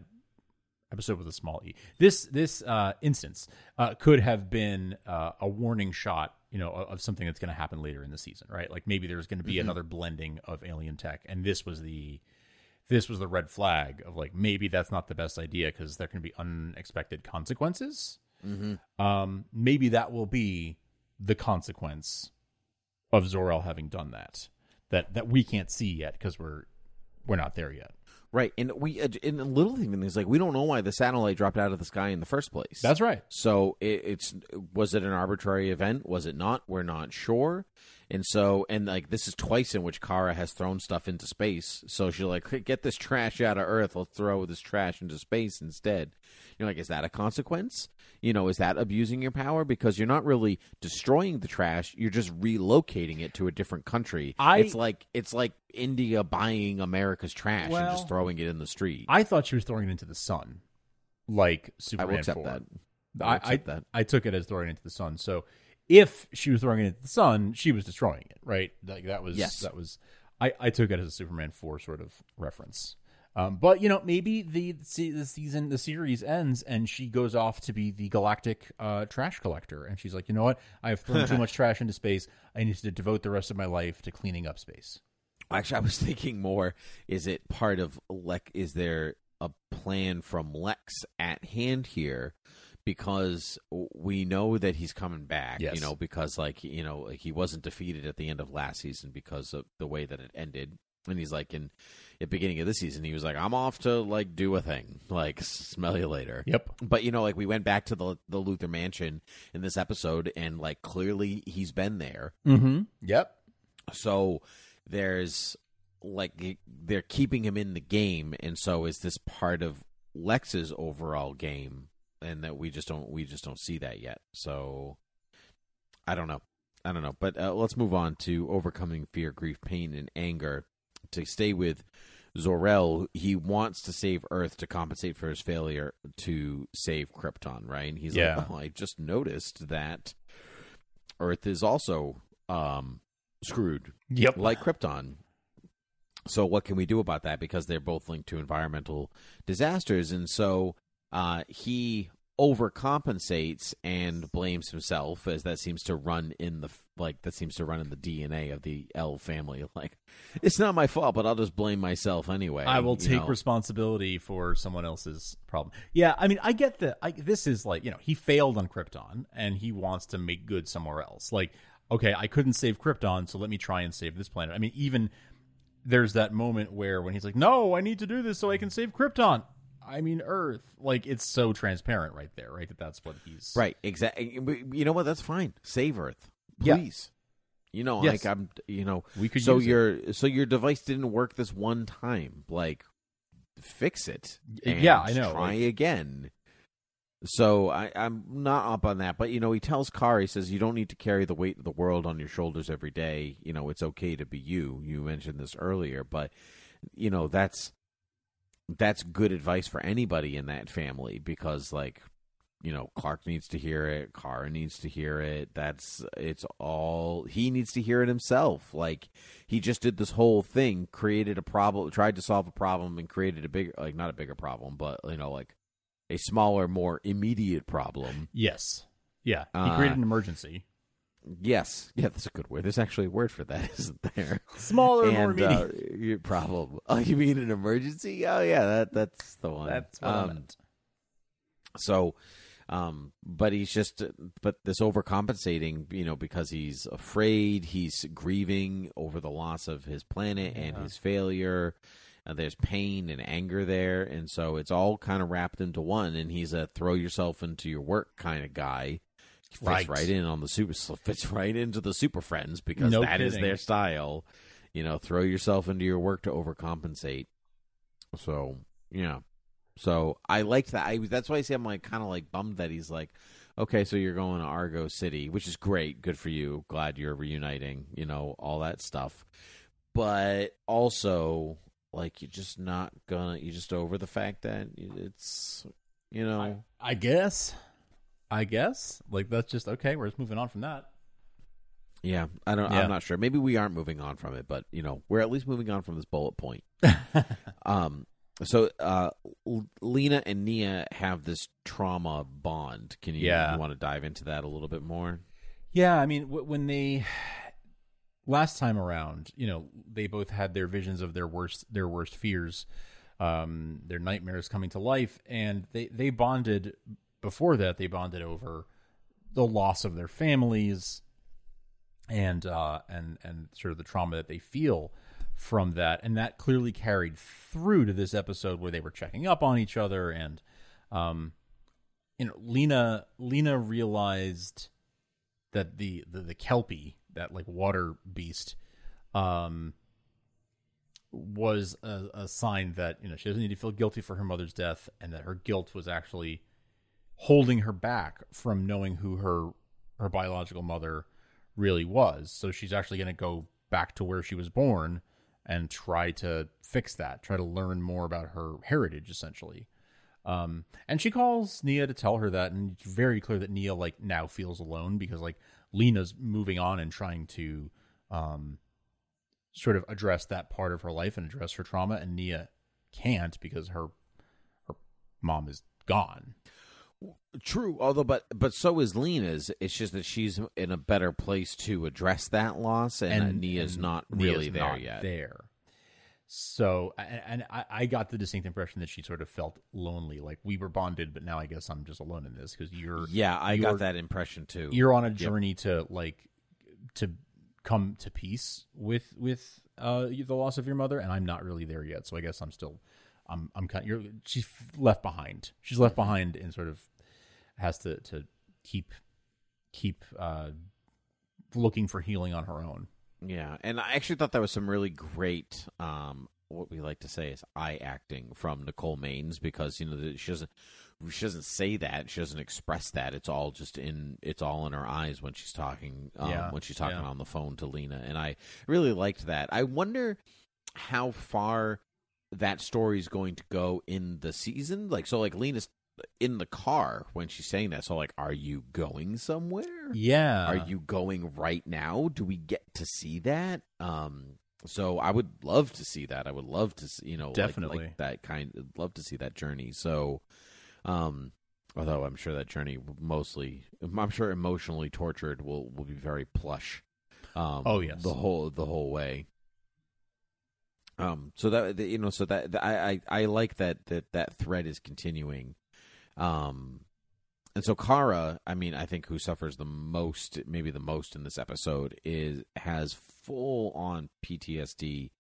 episode with a small e this this uh, instance uh, could have been uh, a warning shot you know of something that's going to happen later in the season right like maybe there's going to be another blending of alien tech and this was the this was the red flag of like maybe that's not the best idea because there can be unexpected consequences. Um maybe that will be the consequence of Zor-El having done that that that we can't see yet because we're we're not there yet Right, and we uh, and a little thing is like we don't know why the satellite dropped out of the sky in the first place. that's right So it, it's was it an arbitrary event? Was it not? We're not sure. And so and like this is twice in which Kara has thrown stuff into space. So she's like, "Hey, [LAUGHS] get this trash out of Earth. Let's throw this trash into space instead. You're like, is that a consequence? You know, is that abusing your power? Because you're not really destroying the trash. You're just relocating it to a different country. I- it's like it's like India buying America's trash and just throwing it in the street. I thought she was throwing it into the sun like I Superman will accept 4. that. I, I, that. I took it as throwing it into the sun. So if she was throwing it into the sun, she was destroying it, right? Like that was Yes. that was I, I took it as a Superman four sort of reference. Um, but you know, maybe the the season, the series ends, and she goes off to be the galactic uh, trash collector, and she's like, you know what? I have thrown too much [LAUGHS] trash into space. I need to devote the rest of my life to cleaning up space. Actually, I was thinking more: is it part of Lex? Is there a plan from Lex at hand here? Because we know that he's coming back. Yes. You know, because like you know, like he wasn't defeated at the end of last season because of the way that it ended. And he's like, in at the beginning of this season, he was like, "I'm off to like do a thing. Like, smell you later." Yep. But you know, like we went back to the the Luthor Mansion in this episode, and like clearly he's been there. Mm-hmm. Yep. So there's like they're keeping him in the game, and so is this part of Lex's overall game, and that we just don't we just don't see that yet. So I don't know, I don't know. But uh, let's move on to overcoming fear, grief, pain, and anger. To stay with Zor-El, he wants to save Earth to compensate for his failure to save Krypton. Right? And he's Yeah. like, "Oh, I just noticed that Earth is also um, screwed Yep. like Krypton. So what can we do about that? Because they're both linked to environmental disasters, and so uh, he overcompensates and blames himself, as that seems to run in the like that seems to run in the DNA of the El family. [LAUGHS] Like it's not my fault, but I'll just blame myself anyway. I will take know? responsibility for someone else's problem. Yeah, I mean, I get that. I, this is like you know he failed on Krypton and he wants to make good somewhere else. Like, okay, I couldn't save Krypton, so let me try and save this planet. I mean, even there's that moment where when he's like, "No, I need to do this so I can save Krypton." I mean, Earth. Like, it's so transparent right there, right? That that's what he's Right, exactly. Eh, you know what? That's fine. Save Earth, Yeah. please. You know, Yes. like I'm. You know, We could so use it. your so your device didn't work this one time. Like, fix it. Yeah, I know, Try like- again. So I, I'm not up on that, but you know, he tells Kara, he says, "You don't need to carry the weight of the world on your shoulders every day. You know, it's okay to be you." You mentioned this earlier, but you know, that's that's good advice for anybody in that family because, like, you know, Clark needs to hear it. Kara needs to hear it. That's it's all he needs to hear it himself. Like he just did this whole thing, created a problem, tried to solve a problem, and created a bigger, like not a bigger problem, but you know, like a smaller, more immediate problem. yes, yeah. He Uh, created an emergency, Yes, yeah, that's a good word. There's actually a word for that, [LAUGHS] isn't there? smaller, more and immediate. uh, your problem. [LAUGHS] Oh, you mean an emergency? Oh, yeah, that that's the one. that's what Um. So, um, but he's just, but this overcompensating, you know, because he's afraid, he's grieving over the loss of his planet and Yeah. his failure. Uh, there's pain and anger there, and so it's all kind of wrapped into one. And he's a throw yourself into your work kind of guy. Fits Right. right in on the super, [LAUGHS] fits right into the Super Friends because No that is kidding. their style. You know, throw yourself into your work to overcompensate. So yeah, so I liked that. I that's why I say I'm like kind of like bummed that he's like, okay, so you're going to Argo City, which is great, good for you. Glad you're reuniting. You know all that stuff, but also like you're just not gonna you're just over the fact that it's you know I guess. I guess. Like that's just okay. We're just moving on from that. yeah I don't Yeah. I'm not sure maybe we aren't moving on from it but you know we're at least moving on from this bullet point [LAUGHS] um so uh Lena and Nia have this trauma bond can you, Yeah. you want to dive into that a little bit more Yeah, I mean, w- when they last time around, you know, they both had their visions of their worst their worst fears, um, their nightmares coming to life, and they they bonded. Before that, they bonded over the loss of their families, and uh, and and sort of the trauma that they feel from that, and that clearly carried through to this episode where they were checking up on each other, and um, you know, Lena Lena realized that the the, the kelpie that like water beast um was a, a sign that you know she doesn't need to feel guilty for her mother's death and that her guilt was actually holding her back from knowing who her her biological mother really was so she's actually going to go back to where she was born and try to fix that try to learn more about her heritage essentially um, and she calls Nia to tell her that, and it's very clear that Nia like now feels alone because like Lena's moving on and trying to um, sort of address that part of her life and address her trauma, and Nia can't because her her mom is gone. True, although but but so is Lena's. It's just that she's in a better place to address that loss, and, uh, Nia's and not Nia's really there not yet. There. So, and, and I, I got the distinct impression that she sort of felt lonely, like we were bonded, but now I guess I'm just alone in this because you're Yeah, I you're- got that impression too. you're on a journey to like to come to peace with with uh the loss of your mother and i'm not really there yet so i guess i'm still i'm i'm kind of, you're she's left behind she's left behind and sort of has to to keep keep uh looking for healing on her own Yeah, and I actually thought that was some really great, um, what we like to say is eye acting from Nicole Maines because you know she doesn't she doesn't say that she doesn't express that it's all just in it's all in her eyes when she's talking um, Yeah, when she's talking yeah. on the phone to Lena and I really liked that. I wonder how far that story is going to go in the season. Like so, like Lena's in the car when she's saying that. So like, are you going somewhere? yeah are you going right now do we get to see that um so i would love to see that i would love to see you know Definitely. like, that kind love to see that journey so um although i'm sure that journey mostly i'm sure emotionally tortured will will be very plush um Oh, yes. the whole the whole way um so that you know so that i i, I like that that that thread is continuing um and so Kara, I mean, I think who suffers the most, maybe the most in this episode, is has full on PTSD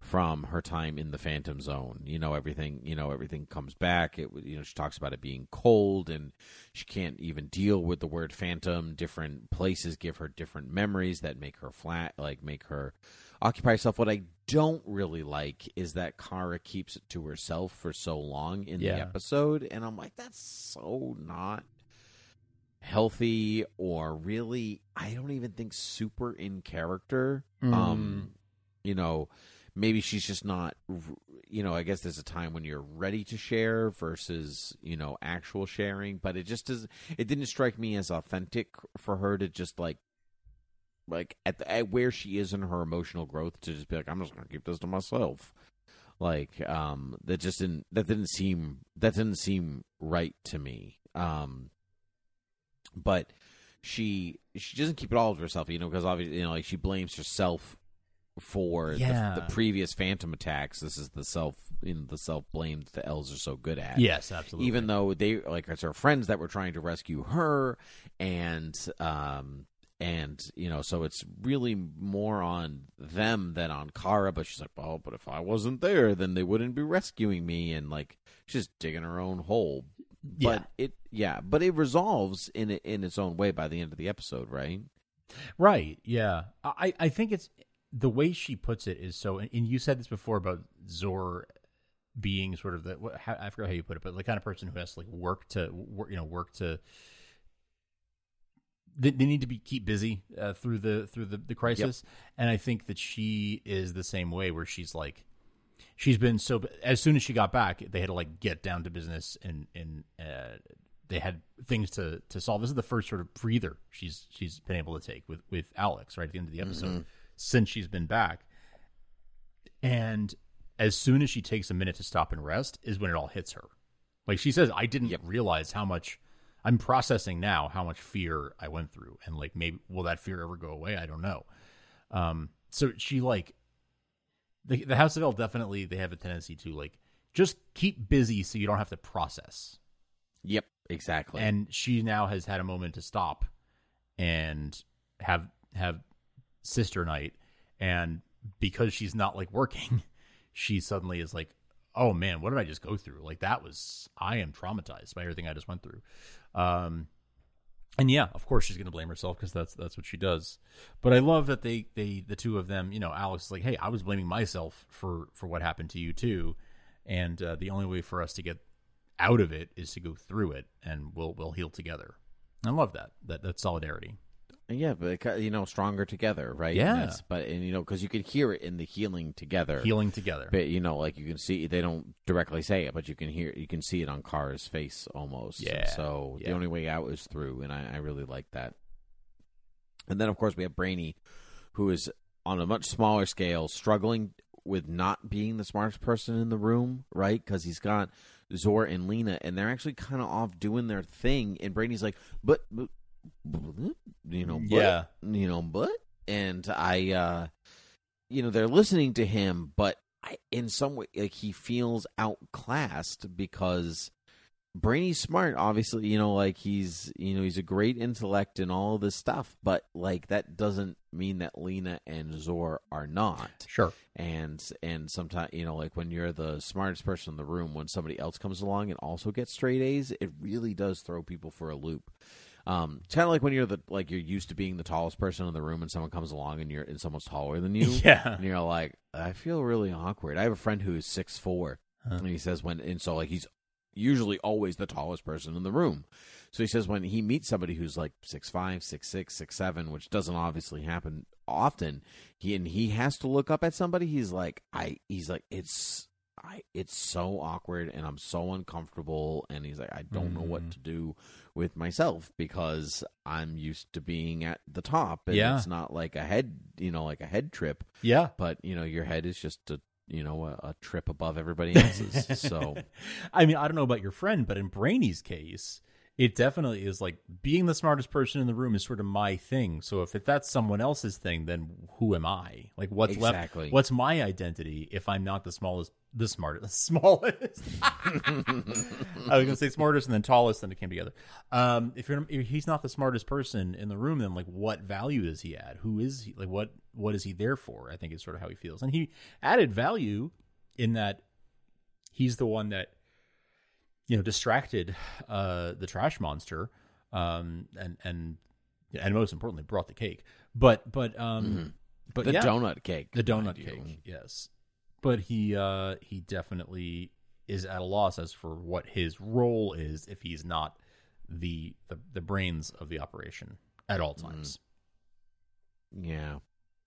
from her time in the Phantom Zone. You know, everything. You know, everything comes back. It, you know, she talks about it being cold, and she can't even deal with the word phantom. Different places give her different memories that make her flat, like make her occupy herself. What I don't really like is that Kara keeps it to herself for so long in the episode, and I'm like, that's so not healthy or really I don't even think super in character. Mm. Um you know, maybe she's just not you know, I guess there's a time when you're ready to share versus, you know, actual sharing, but it just does it didn't strike me as authentic for her to just like like at, the, at where she is in her emotional growth to just be like I'm just going to keep this to myself. Like um that just didn't that didn't seem that didn't seem right to me. Um but she she doesn't keep it all to herself, you know, because obviously, you know, like she blames herself for Yeah. the, the previous phantom attacks. This is the self, you know, the self blame that the Els are so good at. yes absolutely even though they like it's her friends that were trying to rescue her, and um and you know, so it's really more on them than on Kara. But she's like, well, but if I wasn't there, then they wouldn't be rescuing me, and like she's digging her own hole. Yeah. But it, yeah, but it resolves in in its own way by the end of the episode, right? Right. Yeah. I, I think it's the way she puts it is so. And you said this before about Zor being sort of the I forgot how you put it, but the kind of person who has to like work to work, you know, work to. They, they need to be keep busy uh, through the through the, the crisis, and I think that she is the same way, where she's like, she's been so. As soon as she got back, they had to like get down to business, and and uh, they had things to to solve. This is the first sort of breather she's she's been able to take with with Alex right at the end of the episode since she's been back, and as soon as she takes a minute to stop and rest, is when it all hits her. Like she says, I didn't Yep. realize how much I'm processing now, how much fear I went through, and like maybe will that fear ever go away? I don't know. Um, so she like the the House of El definitely they have a tendency to like just keep busy so you don't have to process. Yep, exactly. And she now has had a moment to stop and have have sister night, and because she's not like working, [LAUGHS] she suddenly is like, "Oh man, what did I just go through? Like that was I am traumatized by everything I just went through." Um, and yeah, of course she's going to blame herself because that's that's what she does. But I love that they they the two of them, you know, Alex is like, "Hey, I was blaming myself for for what happened to you too." And uh, the only way for us to get out of it is to go through it, and we'll we'll heal together. I love that that that solidarity. Yeah, but it you know, stronger together, right? Yeah. And but and you know, because you could hear it in the healing together. Healing together. But you know, like you can see, they don't directly say it, but you can hear, you can see it on Kara's face almost. Yeah, So yeah. the only way out is through, and I, I really like that. And then, of course, we have Brainy, who is on a much smaller scale, struggling with not being the smartest person in the room, right? Because he's got Zor and Lena, and they're actually kind of off doing their thing, and Brainy's like, but, but," you know, but, Yeah. you know, but, and I, uh, you know, they're listening to him, but I, in some way, like he feels outclassed because Brainy's smart, obviously, you know, like he's, you know, he's a great intellect and all this stuff, but like that doesn't mean that Lena and Zor are not. Sure. And and sometimes, you know, like when you're the smartest person in the room, when somebody else comes along and also gets straight A's, it really does throw people for a loop. Um, it's kind of like when you're the like you're used to being the tallest person in the room, and someone comes along and you're and someone's taller than you, [LAUGHS] Yeah. and you're like, I feel really awkward. I have a friend who is six four, Huh. and he says when and so like he's usually always the tallest person in the room. So he says when he meets somebody who's like six five, six six, six seven, which doesn't obviously happen often, he and he has to look up at somebody. He's like, I. He's like, it's. I, it's so awkward and I'm so uncomfortable and he's like I don't know what Mhm. to do with myself because I'm used to being at the top and Yeah. it's not like a head you know like a head trip Yeah. but you know your head is just a you know a, a trip above everybody [LAUGHS] else's so I mean, I don't know about your friend, but in Brainy's case, it definitely is like being the smartest person in the room is sort of my thing. So if, if that's someone else's thing, then who am I? Like what's Exactly. left? What's my identity if I'm not the smallest, the smartest, [LAUGHS] the smallest? I was gonna say smartest and then tallest, then it came together. Um, if you're if he's not the smartest person in the room, then like what value does he add? Who is he? Like what what is he there for? I think is sort of how he feels, and he added value in that he's the one that you know distracted uh the trash monster um and and and most importantly brought the cake. But but um but the yeah, donut cake the donut mind you. cake yes. But he uh he definitely is at a loss as for what his role is if he's not the the, the brains of the operation at all times. Yeah.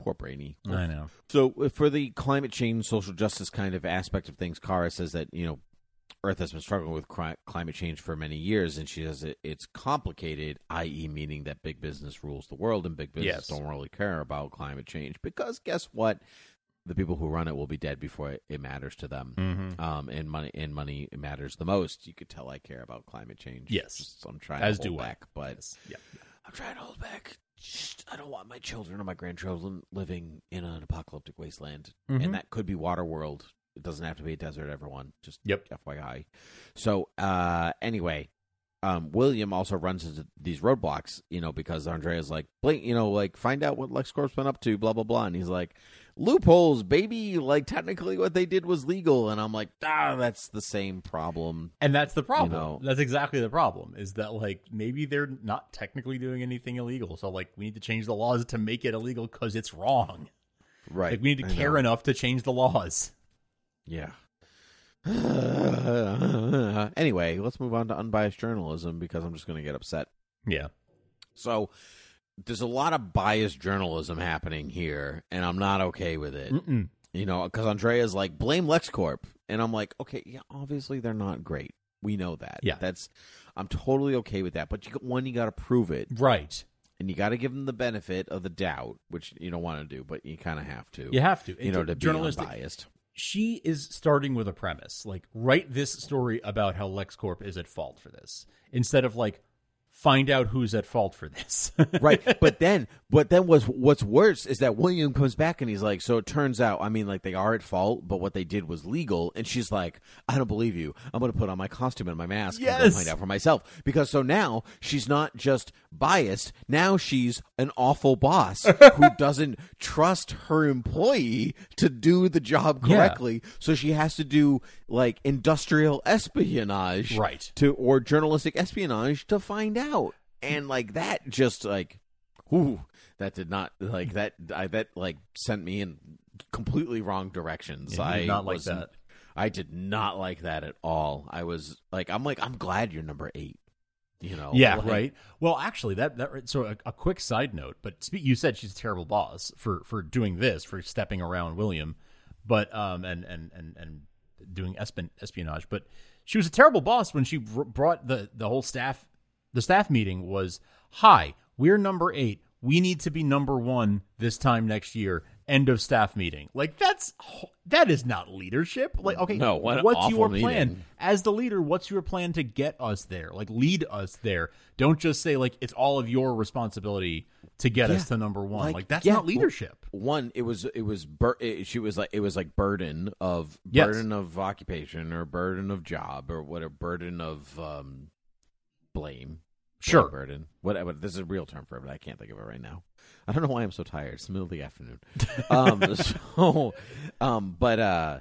Poor brainy. I know. So uh, for the climate change, social justice kind of aspect of things, Kara says that you know Earth has been struggling with cri- climate change for many years, and she says it, it's complicated, i.e., meaning that big business rules the world, and big business Yes. don't really care about climate change because guess what? The people who run it will be dead before it, it matters to them. mm-hmm. Um, and money and money matters the most. You could tell I care about climate change. Yes. Just- I'm trying As to hold do I. but yes. yeah I'm trying to hold back. Just, I don't want my children or my grandchildren living in an apocalyptic wasteland, Mhm. and that could be Waterworld. It doesn't have to be a desert. Everyone, just Yep. FYI. So, uh, anyway, um, William also runs into these roadblocks, you know, because Andrea's like, blink, you know, like find out what LexCorp's been up to, blah blah blah, and he's like, loopholes, baby. Like technically, what they did was legal, and I'm like, ah, that's the same problem. And that's the problem. know. That's exactly the problem. Is that like maybe they're not technically doing anything illegal, so like we need to change the laws to make it illegal because it's wrong. Right. Like we need to I care know. enough to change the laws. Yeah. [SIGHS] anyway, let's move on to unbiased journalism because I'm just going to get upset. Yeah. So, there's a lot of biased journalism happening here, and I'm not okay with it. Mm-mm. You know, because Andrea's like blame LexCorp, and I'm like, okay, yeah, obviously they're not great. We know that. Yeah. that's I'm totally okay with that. But you, got one, you got to prove it, Right. and you got to give them the benefit of the doubt, which you don't want to do, but you kind of have to. You have to. you know, to be unbiased. She is starting with a premise like write this story about how LexCorp is at fault for this instead of like find out who's at fault for this. [LAUGHS] right but then but then what's what's worse is that william comes back and he's like so it turns out i mean like they are at fault but what they did was legal and she's like i don't believe you i'm gonna put on my costume and my mask and go Yes. find out for myself because so now she's not just biased now she's an awful boss [LAUGHS] who doesn't trust her employee to do the job Yeah. correctly so she has to do like industrial espionage Right. to or journalistic espionage to find out and like that just like ooh that did not like that I, that like sent me in completely wrong directions Yeah, i did not like that. i did not like that at all i was like i'm like i'm glad you're number eight you know yeah, like- right. Well, actually, that that so a, a quick side note. But spe- you said she's a terrible boss for for doing this, for stepping around William, but um and and and and doing espon- espionage. But she was a terrible boss when she br- brought the the whole staff. The staff meeting was, "Hi, we're number eight. We need to be number one this time next year." End of staff meeting. Like that's that is not leadership. Like okay, No, what what's your plan? meeting. as the leader, what's your plan to get us there? Like lead us there. Don't just say like it's all of your responsibility to get us to number one. Like, like, that's yeah, not leadership. one it was it was bur- it, she was like it was like burden of Yes. burden of occupation or burden of job or what a burden of um blame Sure. Burden whatever this is a real term for it but i can't think of it right now. I don't know why i'm so tired. It's the middle of the afternoon. [LAUGHS] Um so um but uh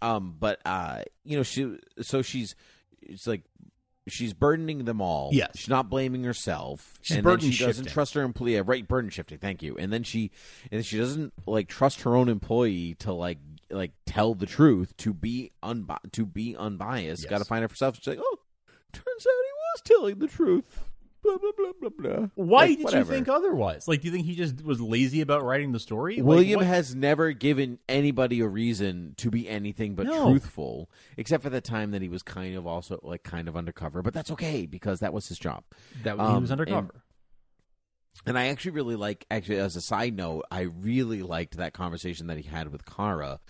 um but uh you know she so she's it's like she's burdening them all. Yes. she's not blaming herself. She's and then burden she doesn't trust her employee. Right burden shifting thank you. And then she and she doesn't like trust her own employee to like like tell the truth to be unbi- to be unbiased. Yes. got to find out for herself she's like oh turns out he was telling the truth blah blah blah blah blah Why Like, did whatever. you think otherwise? Like, do you think he just was lazy about writing the story? William what- has never given anybody a reason to be anything but No. truthful, except for the time that he was kind of also like kind of undercover. But that's okay because that was his job. that he um, was undercover. And I actually really like, actually, as a side note, I really liked that conversation that he had with Kara,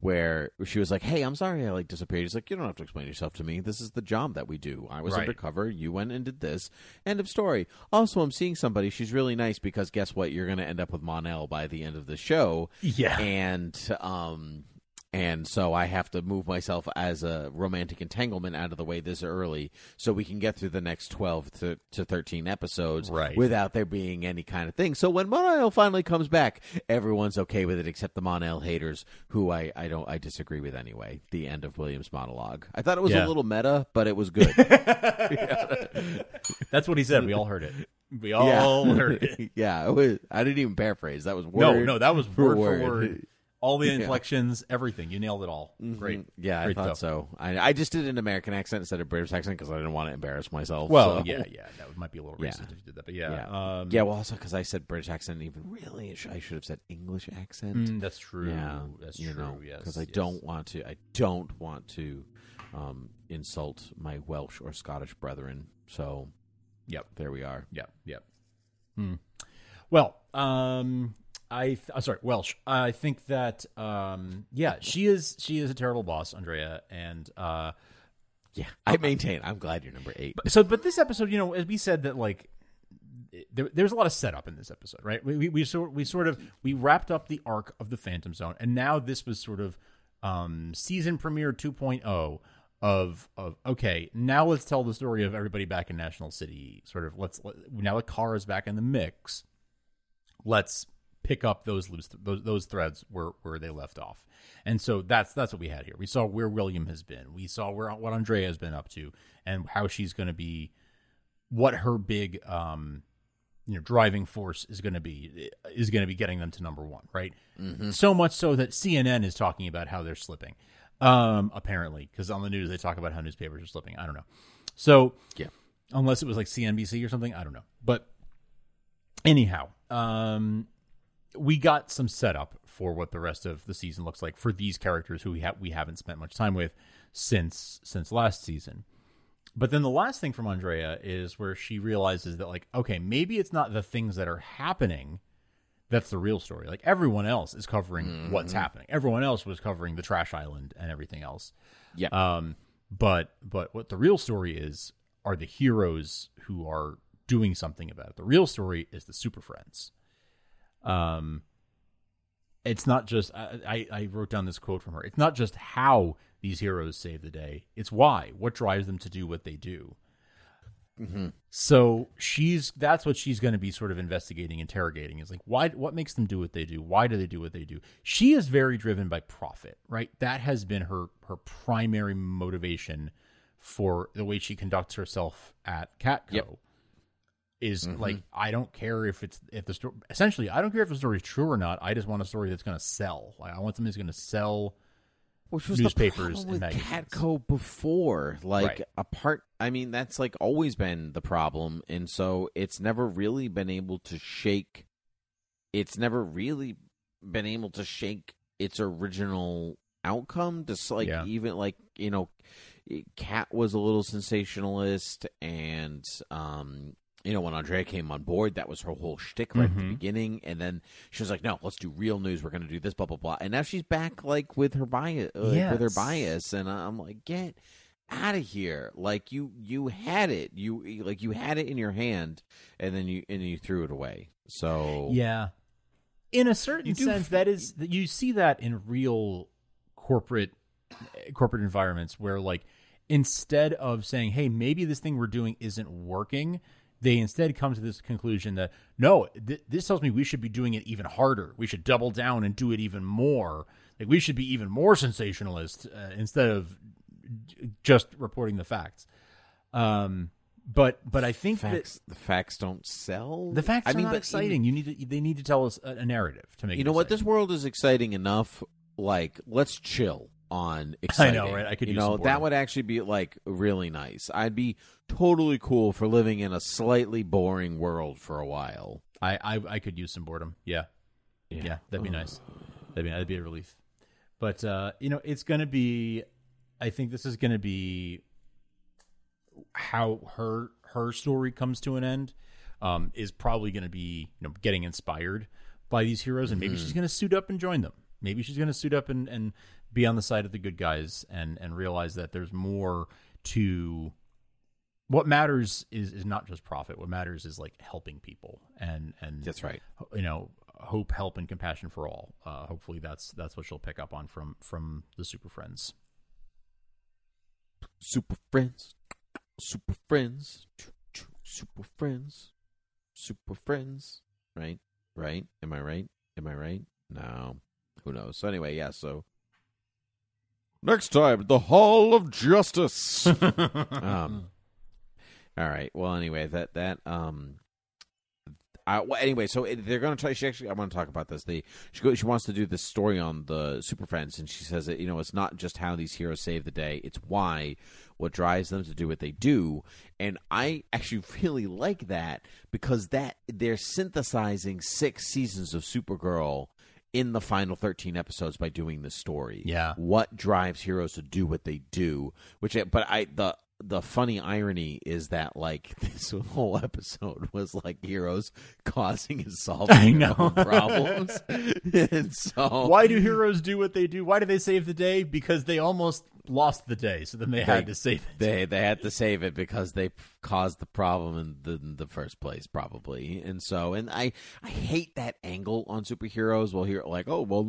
where she was like, "Hey, I'm sorry I like disappeared." He's like, "You don't have to explain yourself to me. This is the job that we do. I was Right. undercover. You went and did this. End of story." Also, I'm seeing somebody. She's really nice because guess what? You're going to end up with Mon-El by the end of the show. Yeah. and um, and so I have to move myself as a romantic entanglement out of the way this early, so we can get through the next twelve to, to thirteen episodes Right. without there being any kind of thing. So when Mon-El finally comes back, everyone's okay with it except the Mon-El haters, who I, I don't I disagree with anyway. The end of William's monologue. I thought it was Yeah. a little meta, but it was good. [LAUGHS] [LAUGHS] That's what he said. We all heard it. We all heard it. [LAUGHS] yeah, it was, I didn't even paraphrase. That was word. No, no, that was for word for word. All the inflections, everything. You nailed it all. Great. Mm-hmm. Yeah, I thought stuff. so. I, I just did an American accent instead of British accent because I didn't want to embarrass myself. Well, so- yeah, yeah. That might be a little Yeah. racist if you did that, but yeah. yeah, Um, yeah. Well, also because I said British accent, even really, I should have said English accent. mm, that's true. yeah, That's you true. know, yes. because I yes. don't want to. I don't want to um, insult my Welsh or Scottish brethren. So, Yep. there we are. Yep. Yep. Hmm. Well, um, I th- uh, sorry, Welsh. I think that um, yeah, she is she is a terrible boss, Andrea, and uh, Yeah, I maintain. I'm glad you're number eight. But, so but this episode, you know, as we said that like there, there's a lot of setup in this episode, right? We, we we sort we sort of we wrapped up the arc of the Phantom Zone, and now this was sort of um, season premiere 2.0 of of okay, now let's tell the story of everybody back in National City. Sort of let's let, now Kara is back in the mix, let's pick up those loose those those threads where where they left off. And so that's that's what we had here. We saw where William has been. We saw where what Andrea has been up to and how she's going to be what her big um you know driving force is going to be is going to be getting them to number 1, right? So much so that CNN is talking about how they're slipping. Um apparently because on the news they talk about how newspapers are slipping. I don't know. So Yeah. unless it was like CNBC or something, I don't know. But anyhow, um we got some setup for what the rest of the season looks like for these characters who we have we haven't spent much time with since since last season. But then the last thing from Andrea is where she realizes that like okay, maybe it's not the things that are happening that's the real story. Like everyone else is covering Mm-hmm. what's happening. Everyone else was covering the trash island and everything else. Yeah. Um but but what the real story is are the heroes who are doing something about it. The real story is the super friends. Um it's not just I, I I wrote down this quote from her. It's not just how these heroes save the day. It's why. What drives them to do what they do. So she's that's what she's going to be sort of investigating, interrogating. Is like why what makes them do what they do? Why do they do what they do? She is very driven by profit, right? That has been her her primary motivation for the way she conducts herself at Catco. Yep. Is like I don't care if it's if the story essentially I don't care if the story is true or not. I just want a story that's going to sell. Like I want something that's going to sell. Which was newspapers the problem and with magazines. CatCo before. Like Right. apart I mean, that's like always been the problem, and so it's never really been able to shake it's never really been able to shake its original outcome. Just like Yeah. even like, you know, Cat was a little sensationalist and um you know, when Andrea came on board, that was her whole shtick right at the Mhm. beginning. And then she was like, "No, let's do real news. We're going to do this, blah blah blah." And now she's back, like with her bias, uh, like, with her bias. And I'm like, "Get out of here! Like you, you had it. You like you had it in your hand, and then you and you threw it away. So Yeah. In a certain sense, f- that is that you see that in real corporate corporate environments where like instead of saying, "Hey, maybe this thing we're doing isn't working," they instead come to this conclusion that no, th- this tells me we should be doing it even harder. We should double down and do it even more. Like we should be even more sensationalist uh, instead of j- just reporting the facts. Um, but but I think that facts, the facts don't sell. the facts I are mean, not but in- exciting. you need to they need to tell us a, a narrative to make. you know what? This world is exciting enough. Like, let's chill on exciting. [LAUGHS] I know, right? I could you use know that would actually be like really nice. I'd be totally cool for living in a slightly boring world for a while. I, I I could use some boredom. Yeah, yeah, that'd be nice. That'd be that'd be a relief. But uh, you know, it's gonna be. I think this is gonna be how her her story comes to an end. Um, is probably gonna be you know getting inspired by these heroes, and maybe she's gonna suit up and join them. Maybe she's gonna suit up and and be on the side of the good guys and and realize that there's more to what matters is is not just profit. What matters is like helping people and and That's right. you know hope, help, and compassion for all. Uh, hopefully, that's that's what she'll pick up on from from the Super Friends. Super friends, super friends, super friends, super friends. Right, right. Am I right? Am I right? No. Who knows? So anyway, yeah. So next time, the Hall of Justice. [LAUGHS] um. All right. Well, anyway, that that um. I, well, anyway, so it, they're going to try. She actually, I want to talk about this. They she go, she wants to do this story on the Super Friends, and she says that you know it's not just how these heroes save the day; it's why, what drives them to do what they do. And I actually really like that because that they're synthesizing six seasons of Supergirl in the final 13 episodes by doing this story. Yeah. What drives heroes to do what they do, which I, but I the the funny irony is that like [LAUGHS] this whole episode was like heroes causing and solving their own problems. [LAUGHS] [LAUGHS] and so Why do heroes do what they do? Why do they save the day? Because they almost lost the day, so then they, had to save it. they they had to save it because they caused the problem in the, in the first place probably. And so and i i hate that angle on superheroes. Well here like oh well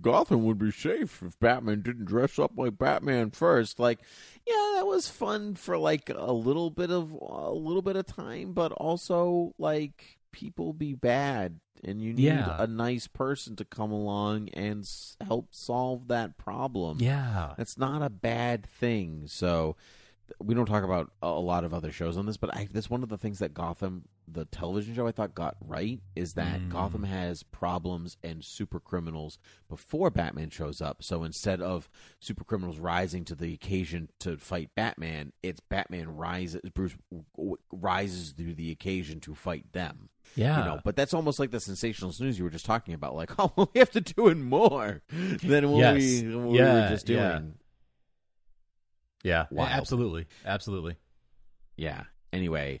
gotham would be safe if batman didn't dress up like batman first. Like yeah that was fun for like a little bit of a little bit of time but also like people be bad and you need Yeah. a nice person to come along and s- help solve that problem yeah, that's not a bad thing. So we don't talk about a lot of other shows on this, but I, that's one of the things that Gotham the television show I thought got right is that Mm. Gotham has problems and super criminals before Batman shows up. So instead of super criminals rising to the occasion to fight Batman, it's Batman rises Bruce rises to the occasion to fight them. Yeah. You know, but that's almost like the sensational news you were just talking about. Like, [LAUGHS] oh, we have to do it more than what, Yes. we, what we were just doing. yeah. Yeah. Wild. Absolutely. Absolutely. Yeah. Anyway,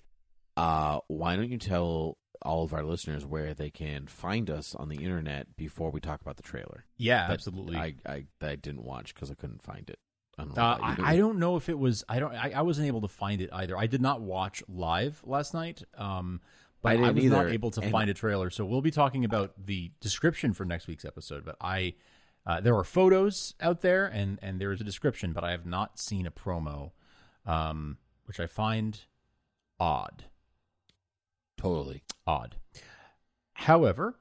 uh, why don't you tell all of our listeners where they can find us on the internet before we talk about the trailer? Yeah, That absolutely. I I, that I didn't watch because I couldn't find it. I don't know. Uh. I, I don't know if it was. I don't. I, I wasn't able to find it either. I did not watch live last night. Um, but I was not either, able to and- find a trailer. So we'll be talking about the description for next week's episode. But I, uh, there are photos out there, and and there is a description, but I have not seen a promo, um, which I find odd. totally. odd. However,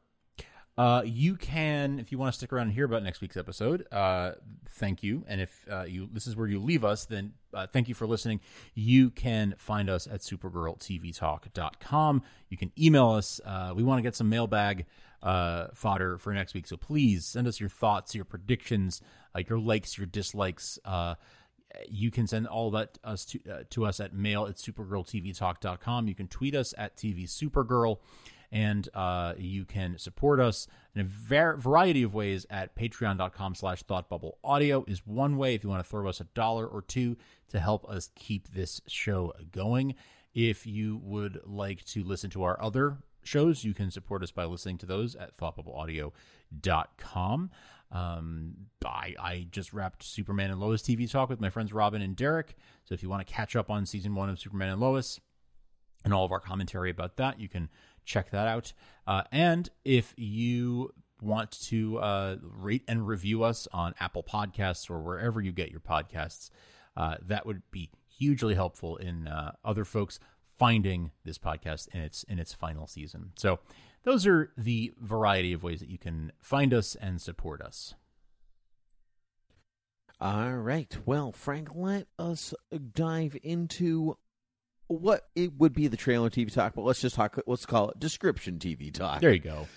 uh, you can, if you want to stick around and hear about next week's episode, uh, thank you. And if uh, you this is where you leave us, then uh, thank you for listening. You can find us at supergirltvtalk.com. You can email us. Uh, we want to get some mailbag uh, fodder for next week, so please send us your thoughts, your predictions, uh, your likes, your dislikes. Uh, you can send all that us to, uh, to us at mail at supergirltvtalk.com. You can tweet us at TV Supergirl, and uh, you can support us in a var- variety of ways at patreon.com slash thoughtbubbleaudio is one way if you want to throw us a dollar or two to help us keep this show going. If you would like to listen to our other shows, you can support us by listening to those at thoughtbubbleaudio.com. Um, I, I just wrapped Superman and Lois TV talk with my friends Robin and Derek. So if you want to catch up on season one of Superman and Lois and all of our commentary about that, you can check that out. Uh, and if you want to uh, rate and review us on Apple Podcasts or wherever you get your podcasts, uh, that would be hugely helpful in uh, other folks finding this podcast in its in its final season. So those are the variety of ways that you can find us and support us. All right. Well, Frank, let us dive into what it would be the trailer TV talk, but let's just talk. Let's call it description TV talk. There you go.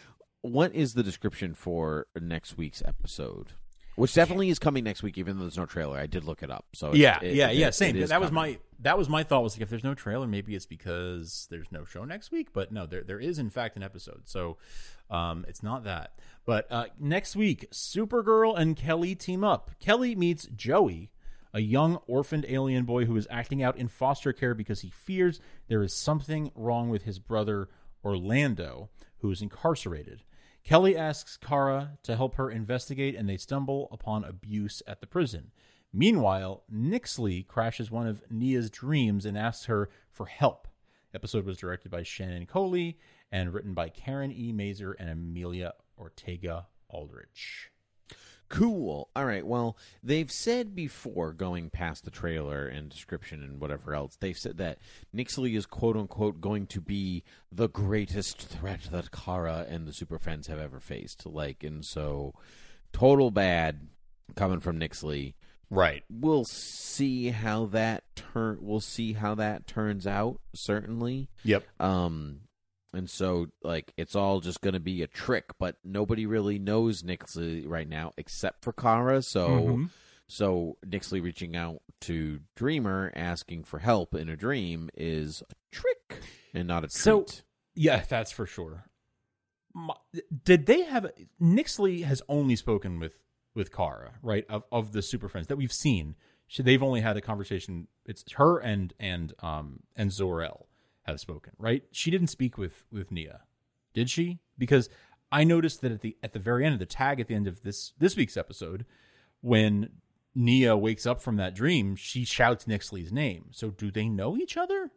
What is the description for next week's episode? Which definitely is coming next week, even though there's no trailer. I did look it up. So yeah, it- yeah, it- yeah. it Same. That was coming. my that was my thought. Was like if there's no trailer, maybe it's because there's no show next week. But no, there there is in fact an episode. So um, it's not that. But uh, next week, Supergirl and Kelly team up. Kelly meets Joey, a young orphaned alien boy who is acting out in foster care because he fears there is something wrong with his brother Orlando, who is incarcerated. Kelly asks Kara to help her investigate, and they stumble upon abuse at the prison. Meanwhile, Nyxly crashes one of Nia's dreams and asks her for help. The episode was directed by Shannon Kohli and written by Karen E. Mazer and Amelia Ortega Aldrich. Cool. All right. Well, they've said before, going past the trailer and description and whatever else, they've said that Nyxly is quote unquote going to be the greatest threat that Kara and the Super Friends have ever faced. Like, and so total bad coming from Nyxly. Right. We'll see how that turn. We'll see how that turns out. Certainly. Yep. Um, and so like it's all just going to be a trick, but nobody really knows Nyxly right now except for Kara. So Mhm. so Nyxly reaching out to Dreamer asking for help in a dream is a trick and not a treat. So- Yeah, that's for sure. My- Did they have Nyxly has only spoken with with Kara, right? Of of the Super Friends that we've seen, she, they've only had a conversation. It's her and and um and Zor-El have spoken, right? She didn't speak with with Nia, did she? Because I noticed that at the at the very end of the tag at the end of this this week's episode, when Nia wakes up from that dream, she shouts Nyxly's name. So do they know each other?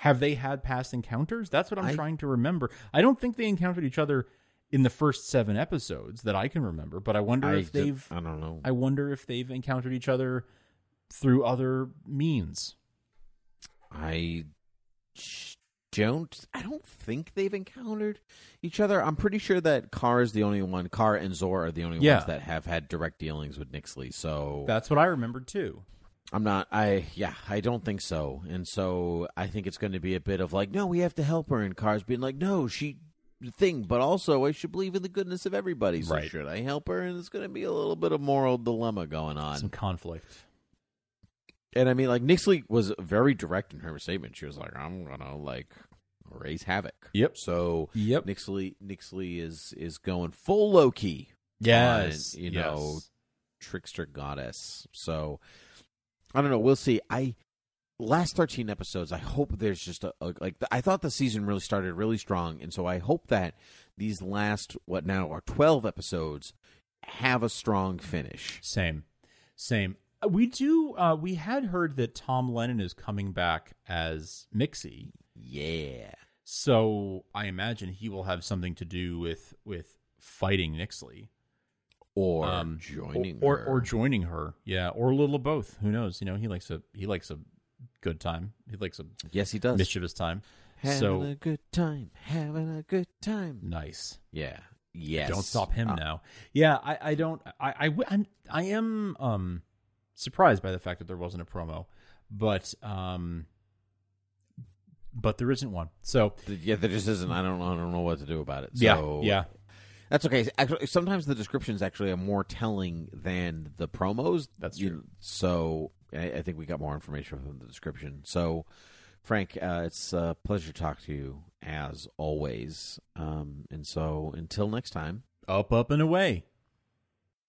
Have they had past encounters? That's what I'm I- trying to remember. I don't think they encountered each other in the first seven episodes that I can remember, but I wonder I, if did- they've I don't know. I wonder if they've encountered each other through other means. I don't. I don't think they've encountered each other. I'm pretty sure that Kara is the only one. Kara and Zor are the only Yeah. ones that have had direct dealings with Nyxly. So That's what I remembered too. I'm not. I yeah. I don't think so. And so I think it's going to be a bit of like, no, we have to help her, and cars being like, no, she thing. But also, I should believe in the goodness of everybody. So Right. should I help her? And it's going to be a little bit of moral dilemma going on. Some conflict. And I mean, like Nyxly was very direct in her statement. She was like, "I'm gonna like raise havoc." Yep. So Yep. Nyxly Nyxly is is going full Loki. Yes. you yes. know, trickster goddess. So I don't know. We'll see. I last thirteen episodes. I hope there's just a, a like. I thought the season really started really strong, and so I hope that these last what now are twelve episodes have a strong finish. Same, same. Uh, We do. Uh, we had heard that Tom Lennon is coming back as Mixie, Yeah. so I imagine he will have something to do with with fighting Nyxly, Or Um, joining or, her. or joining her. Yeah, or a little of both. Who knows? You know, he likes a he likes a good time. He likes a yes, he does. mischievous time. Having so a good time, having a good time. nice. Yeah. Yes. Don't stop him Uh, now. Yeah, I, I don't. I, I, I'm, I am um surprised by the fact that there wasn't a promo, but um, but there isn't one. So Yeah, there just isn't. I don't. know. I don't know what to do about it. yeah, So, yeah, That's okay. Actually, sometimes the descriptions actually are more telling than the promos. That's You- true. so I, I think we got more information from the description. So, Frank, uh, it's a pleasure to talk to you as always. Um, and so until next time. up, up and away.